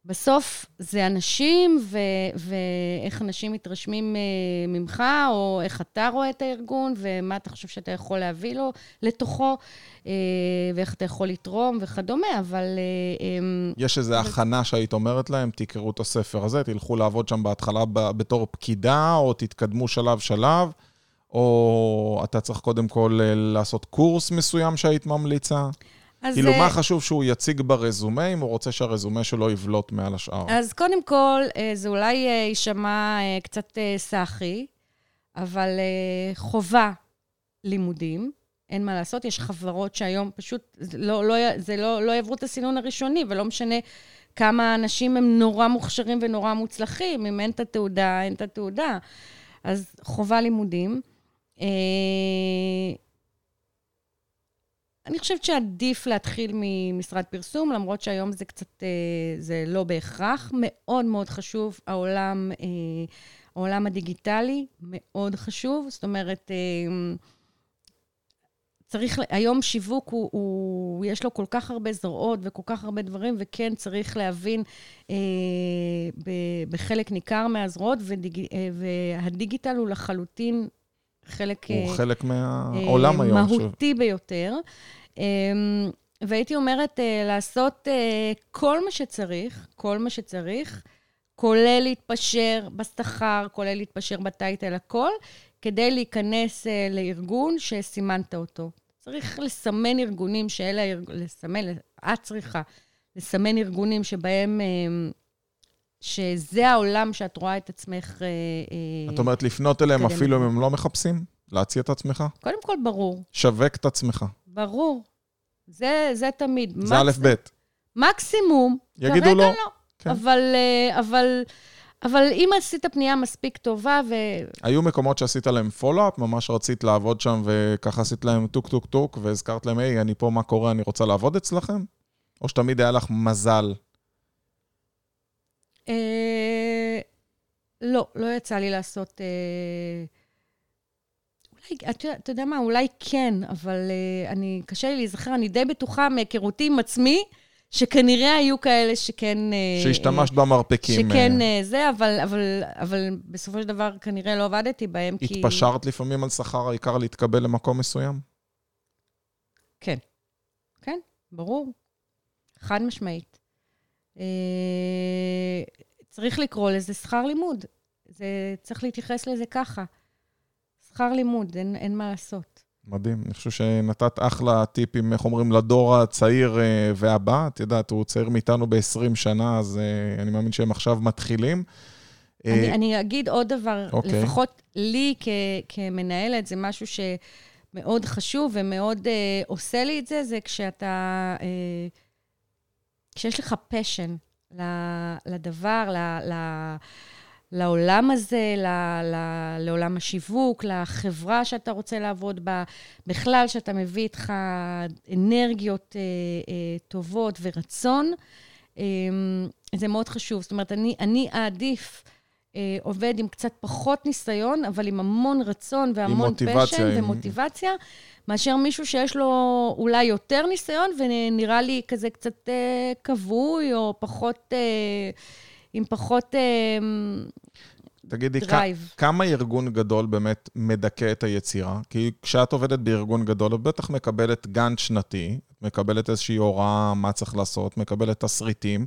בסוף זה אנשים, ו- ואיך אנשים מתרשמים אה, ממך, או איך אתה רואה את הארגון, ומה אתה חושב שאתה יכול להביא לו לתוכו, אה, ואיך אתה יכול לתרום וכדומה, אבל... אה, אה, יש איזו הכנה שהיית אומרת להם, תקראו את הספר הזה, תלכו לעבוד שם בהתחלה בתור פקידה, או תתקדמו שלב-שלב, או אתה צריך קודם כל לעשות קורס מסוים שהיית ממליצה? כאילו, אה, מה חשוב שהוא יציג ברזומה, אם הוא רוצה שהרזומה שלו יבלוט מעל השאר? אז קודם כל, אה, זה אולי אה, יישמע אה, קצת אה, סאחי, אבל אה, חובה לימודים. אין מה לעשות, יש חברות שהיום פשוט, לא, לא, זה לא, לא יעברו את הסינון הראשוני, ולא משנה כמה אנשים הם נורא מוכשרים ונורא מוצלחים, אם אין את התעודה, אין את התעודה. אז חובה לימודים. אני חושבת שעדיף להתחיל ממשרד פרסום, למרות שהיום זה קצת, אה, זה לא בהכרח. מאוד מאוד חשוב, העולם, אה, העולם הדיגיטלי מאוד חשוב. זאת אומרת, אה, צריך, היום שיווק, הוא, הוא, יש לו כל כך הרבה זרועות וכל כך הרבה דברים, וכן צריך להבין אה, ב, בחלק ניכר מהזרועות, והדיגיטל הוא לחלוטין חלק... הוא אה, חלק מהעולם אה, היום. מהותי. ביותר. אה, והייתי אומרת, אה, לעשות כל מה שצריך, כל מה שצריך, כולל להתפשר בשכר, כולל להתפשר בטייטל, הכל, כדי להיכנס לארגון שסימנת אותו. צריך לסמן ארגונים שאלה, לסמן, את צריכה לסמן ארגונים שבהם, אה, שזה העולם שאת רואה את עצמך... אה, את אומרת לפנות אליהם אפילו אם הם לא מחפשים? להציע את עצמך? קודם כל, ברור. שווק את עצמך. ברור. זה, זה תמיד. זה א' ב'. מקסימום. יגידו לא. לא. כן. אבל, אבל אבל אם עשית פנייה מספיק טובה ו... היו מקומות שעשית להם follow-up, ממש רצית לעבוד שם וככה עשית להם טוק טוק טוק והזכרת להם, היי, אני פה, מה קורה, אני רוצה לעבוד אצלכם? או שתמיד היה לך מזל? אה... לא, לא יצא לי לעשות... אה... אולי, אתה, אתה יודע מה, אולי כן, אבל אה, אני, קשה לי להיזכר, אני די בטוחה מהיכרותי עם עצמי, שכנראה היו כאלה שכן... אה, שהשתמשת במרפקים. שכן זה, אבל, אבל, אבל בסופו של דבר כנראה לא עבדתי בהם, כי... התפשרת לפעמים על שכר העיקר להתקבל למקום מסוים? כן. כן, ברור. חד משמעית. אה, צריך לקרוא לזה שכר לימוד. זה, צריך להתייחס לזה ככה. שכר לימוד, אין, אין מה לעשות. מדהים. אני חושב שנתת אחלה טיפים, איך אומרים, לדור הצעיר אה, והבא. את יודעת, הוא צעיר מאיתנו ב-20 שנה, אז אה, אני מאמין שהם עכשיו מתחילים. אני, אה, אני אגיד עוד דבר, okay. אוקיי. לפחות לי כ, כמנהלת, זה משהו שמאוד חשוב ומאוד uh, עושה לי את זה, זה כשאתה, uh, כשיש לך פשן לדבר, ל... ל לעולם הזה, ל, ל, לעולם השיווק, לחברה שאתה רוצה לעבוד בה, בכלל, שאתה מביא איתך אנרגיות אה, אה, טובות ורצון, אה, זה מאוד חשוב. זאת אומרת, אני, אני אעדיף אה, עובד עם קצת פחות ניסיון, אבל עם המון רצון והמון פשן עם... ומוטיבציה, מאשר מישהו שיש לו אולי יותר ניסיון ונראה לי כזה קצת אה, כבוי, או פחות... אה, עם פחות אה, תגידי, drive. כמה ארגון גדול באמת מדכא את היצירה? כי כשאת עובדת בארגון גדול, את בטח מקבלת גאנט שנתי, מקבלת איזושהי הוראה מה צריך לעשות, מקבלת תסריטים.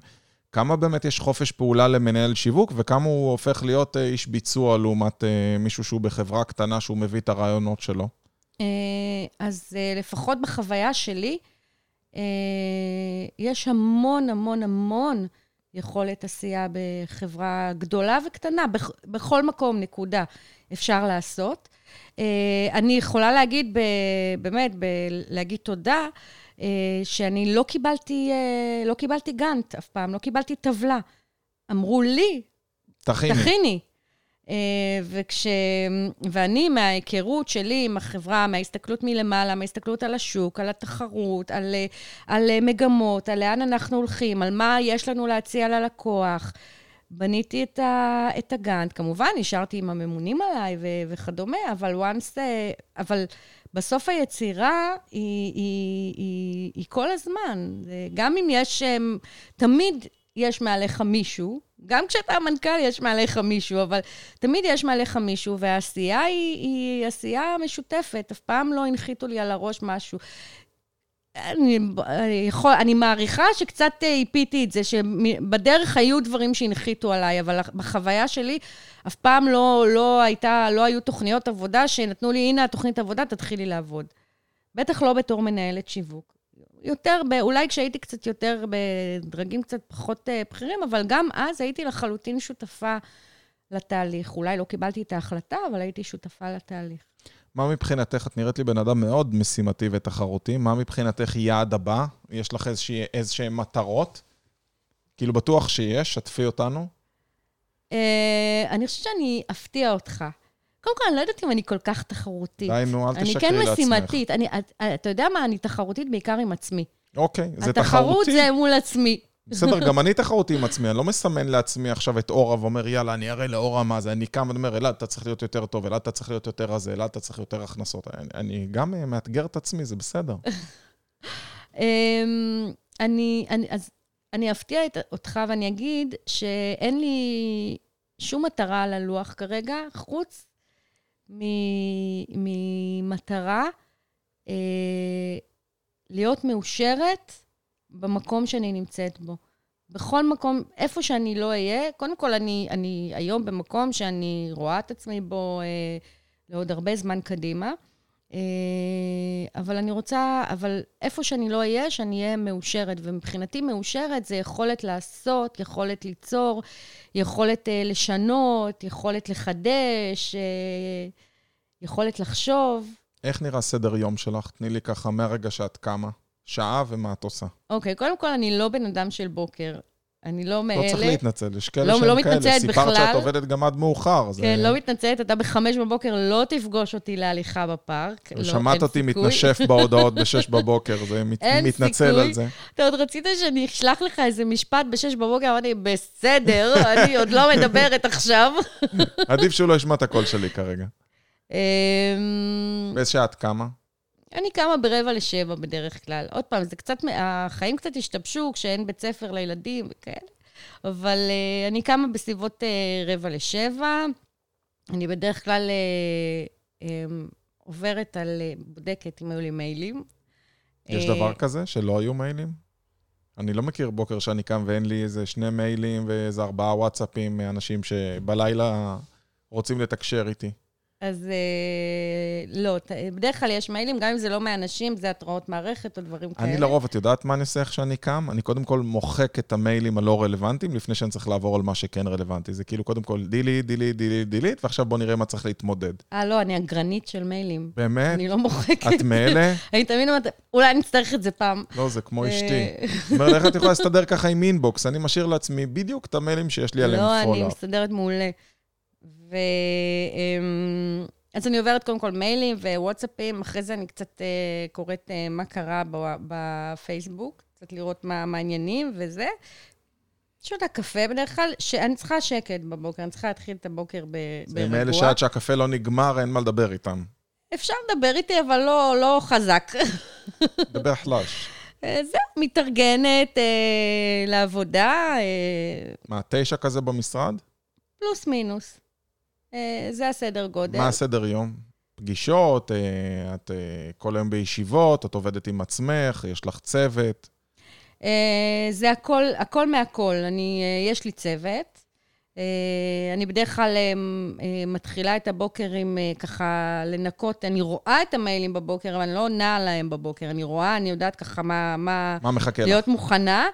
כמה באמת יש חופש פעולה למנהל שיווק, וכמה הוא הופך להיות אה, איש ביצוע לעומת אה, מישהו שהוא בחברה קטנה, שהוא מביא את הרעיונות שלו? אז לפחות בחוויה שלי, יש המון המון המון יכולת עשייה בחברה גדולה וקטנה, בכל מקום, נקודה, אפשר לעשות. אה, אני יכולה להגיד, באמת, להגיד תודה, אה, שאני לא קיבלתי, אה, לא קיבלתי גאנט אף פעם, לא קיבלתי טבלה. אמרו לי, תכיני. תכיני. אה, וכש... ואני, מההיכרות שלי עם החברה, מההסתכלות מלמעלה, מההסתכלות על השוק, על התחרות, על, על מגמות, על לאן אנחנו הולכים, על מה יש לנו להציע ללקוח, בניתי את, ה, את הגאנט. כמובן, נשארתי עם הממונים עליי ו, וכדומה, אבל once... אבל בסוף היצירה היא, היא, היא, היא כל הזמן. גם אם יש... תמיד יש מעליך מישהו, גם כשאתה המנכ"ל יש מעליך מישהו, אבל תמיד יש מעליך מישהו, והעשייה היא, היא עשייה משותפת, אף פעם לא הנחיתו לי על הראש משהו. אני, אני, יכול, אני מעריכה שקצת איפיתי את זה, שבדרך היו דברים שהנחיתו עליי, אבל בחוויה שלי אף פעם לא, לא, הייתה, לא היו תוכניות עבודה שנתנו לי, הנה התוכנית עבודה, תתחילי לעבוד. בטח לא בתור מנהלת שיווק. יותר, ב, אולי כשהייתי קצת יותר בדרגים קצת פחות uh, בכירים, אבל גם אז הייתי לחלוטין שותפה לתהליך. אולי לא קיבלתי את ההחלטה, אבל הייתי שותפה לתהליך. מה מבחינתך, את נראית לי בן אדם מאוד משימתי ותחרותי, מה מבחינתך יעד הבא? יש לך איזשהן מטרות? כאילו, בטוח שיש, שתפי אותנו. Uh, אני חושבת שאני אפתיע אותך. קודם כל, אני לא יודעת אם אני כל כך תחרותית. די, נו, אל תשקרי כן לעצמך. משימתית. אני, את- אתה יודע מה? אני תחרותית בעיקר עם עצמי. אוקיי, זה התחרות תחרותי. זה מול עצמי. בסדר, גם אני תחרותי עם עצמי, אני לא מסמן לעצמי עכשיו את אורה ואומר, יאללה, אני אראה לאורה מה זה. אני קם ואומר, אלעד, אתה צריך להיות יותר טוב, אלעד, אתה צריך להיות יותר רזה, אלעד, אתה צריך יותר הכנסות. אני, אני גם אה, מאתגר את עצמי, זה בסדר. אמ, אני, אני, אז אני אפתיע את, אותך ואני אגיד שאין לי שום מטרה על הלוח כרגע, חוץ ממטרה אה, להיות מאושרת במקום שאני נמצאת בו. בכל מקום, איפה שאני לא אהיה, קודם כל, אני, אני היום במקום שאני רואה את עצמי בו אה, לעוד הרבה זמן קדימה. אה, אבל אני רוצה, אבל איפה שאני לא אהיה, שאני אהיה מאושרת. ומבחינתי מאושרת זה יכולת לעשות, יכולת ליצור, יכולת אה, לשנות, יכולת לחדש, אה, יכולת לחשוב. איך נראה סדר יום שלך? תני לי ככה מהרגע שאת קמה, שעה ומה את עושה. אוקיי, קודם כל, אני לא בן אדם של בוקר. אני לא מאלה... לא צריך להתנצל, יש כאלה לא- שהם לא כאלה. סיפרת בכלל. שאת עובדת גם עד מאוחר. זה- כן, לא מתנצלת, אתה בחמש בבוקר לא תפגוש אותי להליכה בפארק. לא, שמעת אותי סיכוי. מתנשף (laughs) בהודעות בשש בבוקר, זה מת- מתנצל סיכוי. על זה. אתה עוד רצית שאני אשלח לך איזה משפט בשש בבוקר, אמרתי, בסדר, אני עוד לא מדברת עכשיו. (laughs) עדיף שהוא לא ישמע את הקול שלי כרגע. אמ, באיזה שעה את קמה? אני קמה ברבע לשבע בדרך כלל. עוד פעם, זה קצת, החיים קצת השתבשו כשאין בית ספר לילדים וכאלה, אבל uh, אני קמה בסביבות uh, רבע לשבע. אני בדרך כלל uh, um, עוברת על, uh, בודקת אם היו לי מיילים. יש אה, דבר כזה שלא היו מיילים? אני לא מכיר בוקר שאני קם ואין לי איזה שני מיילים ואיזה ארבעה וואטסאפים מאנשים שבלילה רוצים לתקשר איתי. אז אה, לא, ת- בדרך כלל יש מיילים, גם אם זה לא מאנשים, זה התראות מערכת או דברים כאלה. אני לרוב, את יודעת מה אני עושה איך שאני קם? אני קודם כל מוחק את המיילים הלא רלוונטיים, לפני שאני צריך לעבור על מה שכן רלוונטי. זה כאילו קודם כל דילית, דילית, דילית, דילית, ועכשיו בוא נראה מה צריך להתמודד. אה, לא, אני אגרנית של מיילים. באמת? אני לא מוחקת. את מאלה? (laughs) אני תמיד אומרת, אולי אני אצטרך את זה פעם. לא, זה כמו אה, אשתי. זאת (laughs) אומרת, איך את יכולה להסתדר ככה עם אינבוקס? אני משאיר לעצמי בדיוק את המיילים שיש לי עליהם לא, אני. מסתדרת מעולה. ו... אמ, אז אני עוברת קודם כל מיילים ווואטסאפים, אחרי זה אני קצת אה, קוראת אה, מה קרה בפייסבוק, קצת לראות מה העניינים וזה. שותה קפה בדרך כלל, שאני צריכה שקט בבוקר, אני צריכה להתחיל את הבוקר ב- זה ברגוע. מאלה שעד שהקפה לא נגמר, אין מה לדבר איתם. אפשר לדבר איתי, אבל לא, לא חזק. דבר חלש. אה, זהו, מתארגנת אה, לעבודה, אה, מה, תשע כזה במשרד? פלוס מינוס. אה, זה הסדר גודל. מה הסדר יום? פגישות, אה, את אה, כל היום בישיבות, את עובדת עם עצמך, יש לך צוות. זה הכל, הכל מהכל. אני, יש לי צוות. אה, אני בדרך כלל אה, אה, מתחילה את הבוקר עם ככה לנקות, אני רואה את המיילים בבוקר, אבל אני לא עונה עליהם בבוקר. אני רואה, אני יודעת ככה מה... מה מה מחכה לך? להיות מוכנה,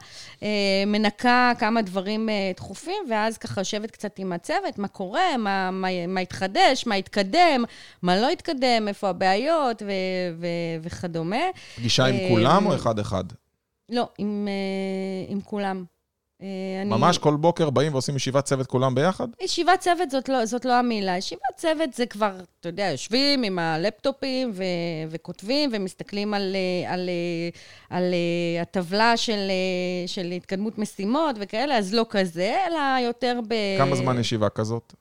אה, מנקה כמה דברים דחופים, ואז ככה יושבת קצת עם הצוות, מה קורה, מה, מה, מה התחדש, מה התקדם, מה לא התקדם, איפה הבעיות ו, ו, וכדומה. פגישה עם כולם או אחד-אחד? לא, עם, עם כולם. אה, אני... ממש כל בוקר באים ועושים ישיבת צוות כולם ביחד? ישיבת צוות זאת לא, זאת לא המילה. ישיבת צוות זה כבר, אתה יודע, יושבים עם הלפטופים ו- וכותבים ומסתכלים על, אה, על, אה, על אה, הטבלה של, של התקדמות משימות וכאלה, אז לא כזה, אלא יותר ב... כמה זמן ישיבה כזאת?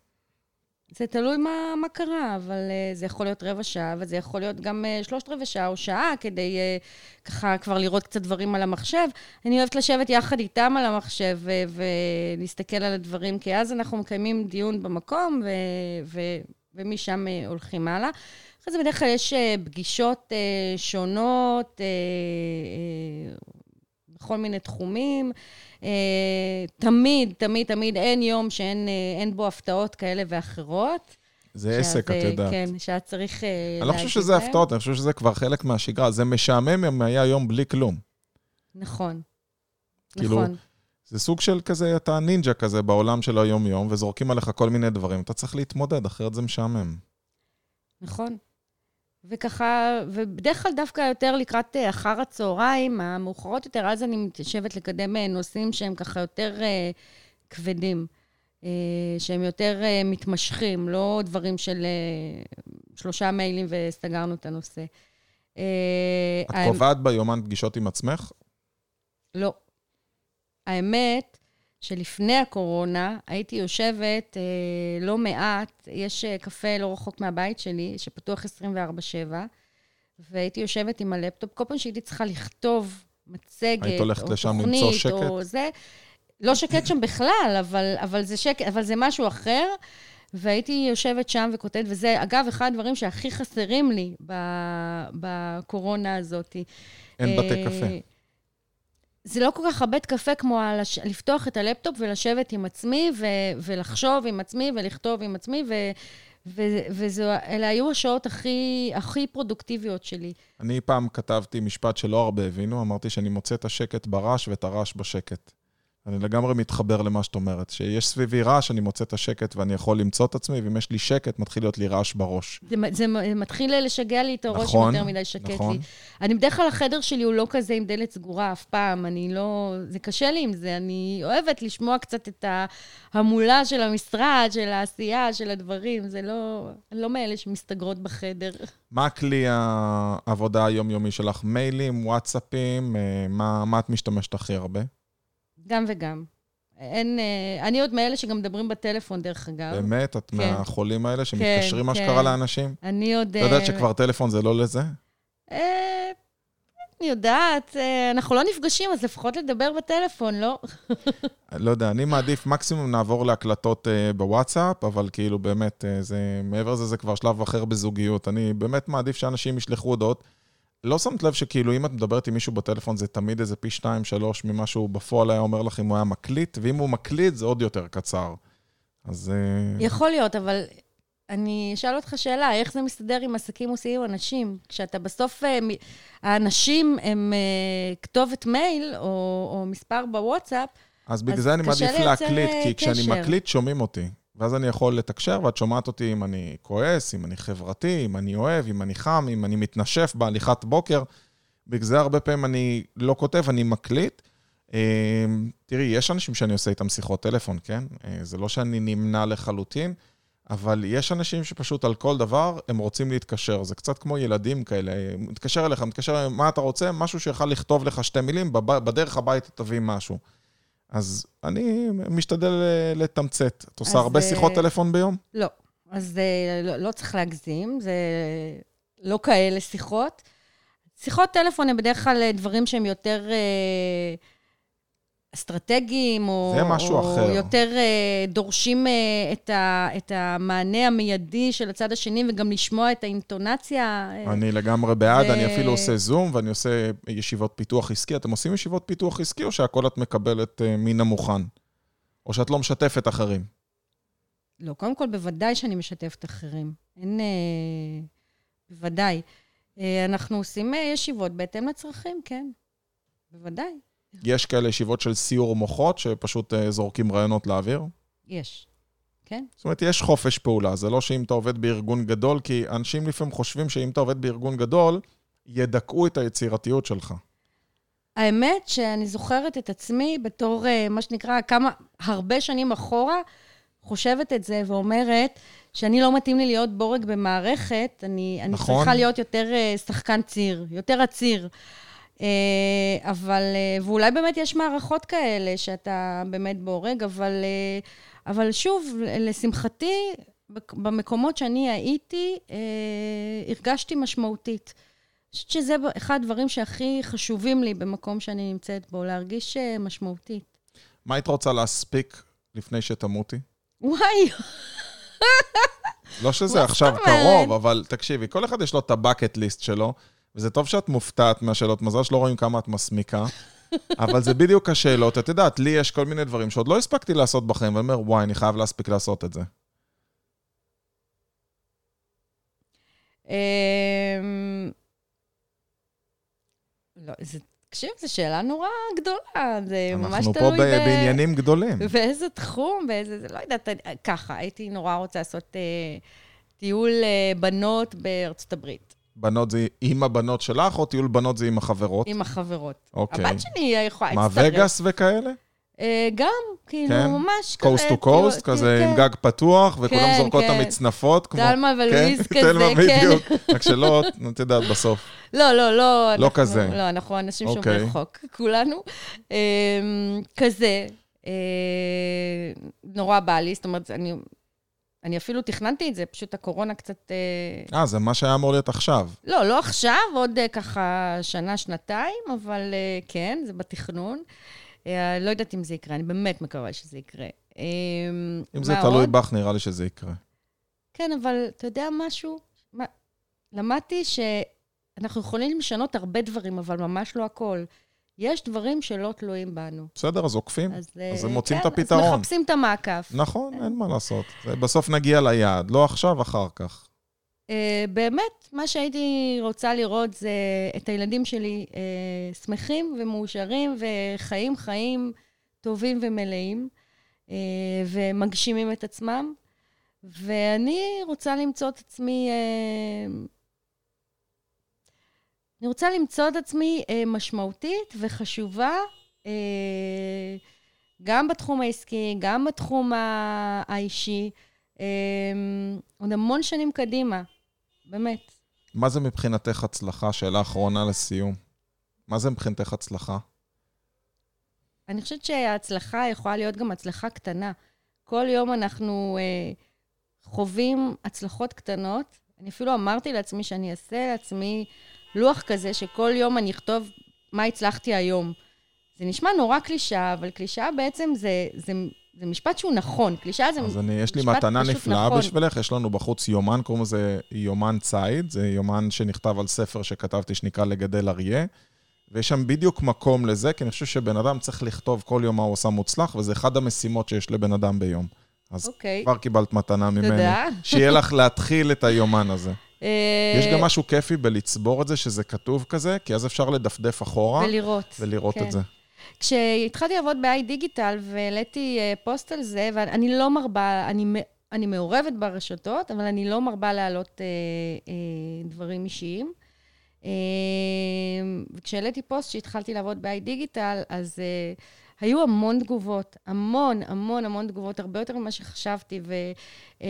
זה תלוי מה, מה קרה, אבל uh, זה יכול להיות רבע שעה, וזה יכול להיות גם uh, שלושת רבעי שעה או שעה, כדי uh, ככה כבר לראות קצת דברים על המחשב. אני אוהבת לשבת יחד איתם על המחשב ו- ולהסתכל על הדברים, כי אז אנחנו מקיימים דיון במקום, ו- ו- ומשם uh, הולכים הלאה. אחרי זה בדרך כלל יש uh, פגישות uh, שונות, uh, uh, בכל מיני תחומים. Uh, תמיד, תמיד, תמיד אין יום שאין אין בו הפתעות כאלה ואחרות. זה שאת, עסק, את אה, יודעת. כן, שאת צריך אה, להגיד אני לא חושב שזה. הפתעות, אני חושב שזה כבר חלק מהשגרה. זה משעמם אם היה יום בלי כלום. נכון. כאילו, נכון. זה סוג של כזה, אתה נינג'ה כזה בעולם של היום-יום, וזורקים עליך כל מיני דברים. אתה צריך להתמודד, אחרת זה משעמם. נכון. וככה, ובדרך כלל דווקא יותר לקראת אה, אחר הצהריים, המאוחרות יותר, אז אני מתיישבת לקדם אה, נושאים שהם ככה יותר אה, כבדים. אה, שהם יותר אה, מתמשכים, לא דברים של אה, שלושה מיילים וסגרנו את הנושא. אה, את האמת- קובעת ביומן פגישות עם עצמך? לא. האמת שלפני הקורונה הייתי יושבת אה, לא מעט, יש אה, קפה לא רחוק מהבית שלי, שפתוח 24-7, והייתי יושבת עם הלפטופ, כל פעם שהייתי צריכה לכתוב מצגת, או תוכנית? או זה, לא שקט שם בכלל, אבל, אבל, זה שקט, אבל זה משהו אחר. והייתי יושבת שם וכותבת, וזה, אגב, אחד הדברים שהכי חסרים לי בקורונה הזאת. אין בתי אה, קפה. זה לא כל כך הבית קפה כמו הלש... לפתוח את הלפטופ ולשבת עם עצמי ו... ולחשוב עם עצמי ולכתוב עם עצמי, ו... ו... ואלה היו השעות הכי, הכי פרודוקטיביות שלי. אני פעם כתבתי משפט שלא הרבה הבינו, אמרתי שאני מוצא את השקט ברעש ואת הרעש בשקט. אני לגמרי מתחבר למה שאת אומרת, שיש סביבי רעש, אני מוצא את השקט ואני יכול למצוא את עצמי, ואם יש לי שקט, מתחיל להיות לי רעש בראש. זה, זה מתחיל לשגע לי את הראש נכון, יותר מדי שקט נכון. לי. אני בדרך כלל, החדר שלי הוא לא כזה עם דלת סגורה אף פעם, אני לא... זה קשה לי עם זה, אני אוהבת לשמוע קצת את ההמולה של המשרד, של העשייה, של הדברים, זה לא... אני לא מאלה שמסתגרות בחדר. מה הכלי העבודה היומיומי שלך? מיילים, וואטסאפים? אה, מה, מה את משתמשת הכי הרבה? גם וגם. אין... אה, אני עוד מאלה שגם מדברים בטלפון, דרך אגב. באמת? את כן. מהחולים האלה שמתקשרים מה כן. שקרה לאנשים? אני עוד... את יודעת אה, שכבר טלפון זה לא לזה? אה, אני יודעת, אנחנו לא נפגשים, אז לפחות לדבר בטלפון, לא? (laughs) לא יודע, אני מעדיף, מקסימום נעבור להקלטות בוואטסאפ, אבל כאילו באמת, זה, מעבר לזה זה כבר שלב אחר בזוגיות. אני באמת מעדיף שאנשים ישלחו הודעות. לא שמת לב שכאילו אם את מדברת עם מישהו בטלפון זה תמיד איזה פי שתיים, שלוש ממה שהוא בפועל היה אומר לך אם הוא היה מקליט, ואם הוא מקליט זה עוד יותר קצר. אז... אה, יכול להיות, אבל אני אשאל אותך שאלה, איך זה מסתדר עם עסקים עושים אנשים? כשאתה בסוף, אה, האנשים הם אה, כתובת מייל או, או מספר בוואטסאפ, אז בגלל זה אני מעדיף להקליט, כי כשאני קשר. מקליט שומעים אותי. ואז אני יכול לתקשר, ואת שומעת אותי אם אני כועס, אם אני חברתי, אם אני אוהב, אם אני חם, אם אני מתנשף בהליכת בוקר. בגלל זה הרבה פעמים אני לא כותב, אני מקליט. אה, תראי, יש אנשים שאני עושה איתם שיחות טלפון, כן? אה, זה לא שאני נמנע לחלוטין, אבל יש אנשים שפשוט על כל דבר הם רוצים להתקשר. זה קצת כמו ילדים כאלה. מתקשר אליך, מתקשר, מה אתה רוצה? משהו שיכול לכתוב לך שתי מילים, בדרך הביתה תביא משהו. אז אני משתדל אה, לתמצת. את עושה הרבה אה, שיחות טלפון ביום? לא. אז אה, לא, לא צריך להגזים, זה לא כאלה שיחות. שיחות טלפון הן בדרך כלל דברים שהם יותר אה, אסטרטגיים, או, זה משהו או אחר. יותר אה, דורשים אה, את, ה, את המענה המיידי של הצד השני, וגם לשמוע את האינטונציה. אה, אני לגמרי בעד, ו- אני אפילו עושה זום ואני עושה ישיבות פיתוח עסקי. אתם עושים ישיבות פיתוח עסקי או שהכל את מקבלת מן המוכן? או שאת לא משתפת אחרים? לא, קודם כל, בוודאי שאני משתפת אחרים. אין... בוודאי. אנחנו עושים ישיבות בהתאם לצרכים, כן. בוודאי, יש כאלה ישיבות של סיור מוחות שפשוט אה, זורקים רעיונות לאוויר? יש. כן? זאת אומרת, יש חופש פעולה, זה לא שאם אתה עובד בארגון גדול, כי אנשים לפעמים חושבים שאם אתה עובד בארגון גדול, ידכאו את היצירתיות שלך. האמת שאני זוכרת את עצמי בתור, אה, מה שנקרא, כמה, הרבה שנים אחורה, חושבת את זה ואומרת שאני לא מתאים לי להיות בורג במערכת, אני, אני נכון. צריכה להיות יותר אה, שחקן ציר, יותר עציר. אה, אבל, אה, ואולי באמת יש מערכות כאלה שאתה באמת בורג, אבל, אה, אבל שוב, לשמחתי, במקומות שאני הייתי, הרגשתי משמעותית. אני חושבת שזה אחד הדברים שהכי חשובים לי במקום שאני נמצאת בו, להרגיש משמעותית. מה היית רוצה להספיק לפני שתמותי? וואי, לא שזה עכשיו? קרוב, אבל תקשיבי, כל אחד יש לו את הבקט ליסט שלו, וזה טוב שאת מופתעת מהשאלות, מזל שלא רואים כמה את מסמיקה, אבל זה בדיוק השאלות. את יודעת, לי יש כל מיני דברים שעוד לא הספקתי לעשות בחיים, ואני אומר, וואי, אני חייב להספיק לעשות את זה. אמ, לא, זה, תקשיב, זו שאלה נורא גדולה, זה ממש אנחנו פה תלוי ב- ב... בעניינים גדולים. באיזה תחום, באיזה, זה לא יודעת, ככה, הייתי נורא רוצה לעשות אה, טיול אה, בנות בארצות הברית, בנות זה עם הבנות שלך, או טיול בנות זה עם החברות? עם החברות. אוקיי. הבת שלי יכולה מה, להצטרף. וגאס וכאלה? אה, גם, כאילו, כן? ממש כזה. קוסט טו קוסט, כזה כן. עם גג פתוח, וכולם כן, זורקות את כן. המצנפות. כמו- תלמה ולואיז כן? (laughs) כזה, תלמה כן. בדיוק. רק שלא, את יודעת, בסוף. לא, לא, לא. אנחנו- כזה. לא, אנחנו אנשים אוקיי. שומרי חוק, כולנו. אמ, כזה. אה, נורא בא לי, זאת אומרת, אני... אני אפילו תכננתי את זה, פשוט הקורונה קצת... אה, אה, זה מה שהיה אמור להיות עכשיו. לא, לא עכשיו, עוד אה, ככה שנה, שנתיים, אבל אה, כן, זה בתכנון. לא יודעת אם זה יקרה, אני באמת מקווה שזה יקרה. אם זה תלוי עוד? בך, נראה לי שזה יקרה. כן, אבל אתה יודע משהו? מה, למדתי שאנחנו יכולים לשנות הרבה דברים, אבל ממש לא הכל. יש דברים שלא תלויים בנו. בסדר, אז עוקפים. אז, אז אה, הם מוצאים כן, את הפתרון. אז מחפשים את המעקף. נכון, אין מה לעשות. בסוף נגיע ליעד, לא עכשיו, אחר כך. אה, באמת, מה שהייתי רוצה לראות זה את הילדים שלי אה, שמחים ומאושרים וחיים חיים טובים ומלאים, ומגשימים את עצמם. ואני רוצה למצוא את עצמי... אני רוצה למצוא את עצמי אה, משמעותית וחשובה, אה, גם בתחום העסקי, גם בתחום האישי, אה, עוד המון שנים קדימה, באמת. מה זה מבחינתך הצלחה? שאלה אחרונה לסיום. מה זה מבחינתך הצלחה? אני חושבת שההצלחה יכולה להיות גם הצלחה קטנה. כל יום אנחנו אה, חווים הצלחות קטנות. אני אפילו אמרתי לעצמי שאני אעשה לעצמי לוח כזה, שכל יום אני אכתוב מה הצלחתי היום. זה נשמע נורא קלישאה, אבל קלישאה בעצם זה, זה, זה משפט שהוא נכון. קלישאה זה אז אני, יש לי משפט מתנה פשוט נפלאה נכון. בשבילך, יש לנו בחוץ יומן, קוראים לזה יומן ציד, זה יומן שנכתב על ספר שכתבתי שנקרא לגדל אריה, ויש שם בדיוק מקום לזה, כי אני חושב שבן אדם צריך לכתוב כל יום מה הוא עושה מוצלח, וזה אחד המשימות שיש לבן אדם ביום. אז אוקיי. כבר קיבלת מתנה ממני. תודה. שיהיה לך להתחיל את היומן הזה. אה, יש גם משהו כיפי בלצבור את זה, שזה כתוב כזה, כי אז אפשר לדפדף אחורה ולראות. ולראות כן. את זה. כשהתחלתי לעבוד ב-i דיגיטל והעליתי אה, פוסט על זה, ואני לא מרבה, אני, אני מעורבת ברשתות, אבל אני לא מרבה להעלות אה, אה, דברים אישיים. אה, וכשהעליתי פוסט שהתחלתי לעבוד ב-i דיגיטל, אז אה, היו המון תגובות, המון, המון, המון תגובות, הרבה יותר ממה שחשבתי, ו... אה,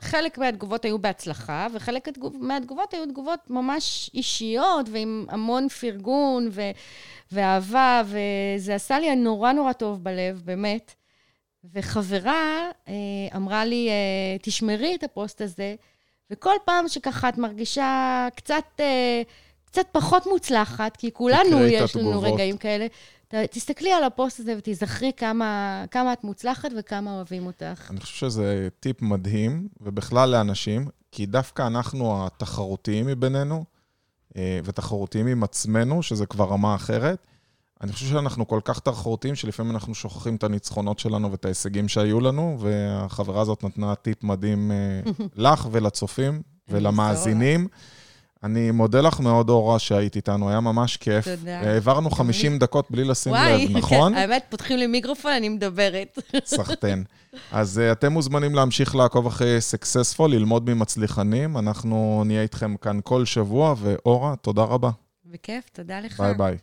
חלק מהתגובות היו בהצלחה, וחלק התגוב- מהתגובות היו תגובות ממש אישיות, ועם המון פרגון ו- ואהבה, וזה עשה לי נורא נורא טוב בלב, באמת. וחברה אה, אמרה לי, אה, תשמרי את הפוסט הזה, וכל פעם שככה את מרגישה קצת, אה, קצת פחות מוצלחת, כי כולנו יש לנו התגובות. רגעים כאלה, תסתכלי על הפוסט הזה ותיזכרי כמה, כמה את מוצלחת וכמה אוהבים אותך. אני חושב שזה טיפ מדהים, ובכלל לאנשים, כי דווקא אנחנו התחרותיים מבינינו, אה, ותחרותיים עם עצמנו, שזה כבר רמה אחרת. אני חושב שאנחנו כל כך תחרותיים, שלפעמים אנחנו שוכחים את הניצחונות שלנו ואת ההישגים שהיו לנו, והחברה הזאת נתנה טיפ מדהים אה, (laughs) לך ולצופים ולמאזינים. אני מודה לך מאוד, אורה, שהיית איתנו, היה ממש כיף. תודה. העברנו גם 50 לי. דקות בלי לשים וואי, לב, נכון? כן, האמת, פותחים לי מיקרופון, אני מדברת. סחטיין. אז uh, אתם מוזמנים להמשיך לעקוב אחרי סקסספול, ללמוד ממצליחנים. אנחנו נהיה איתכם כאן כל שבוע, ואורה, תודה רבה. בכיף, תודה לך. ביי ביי.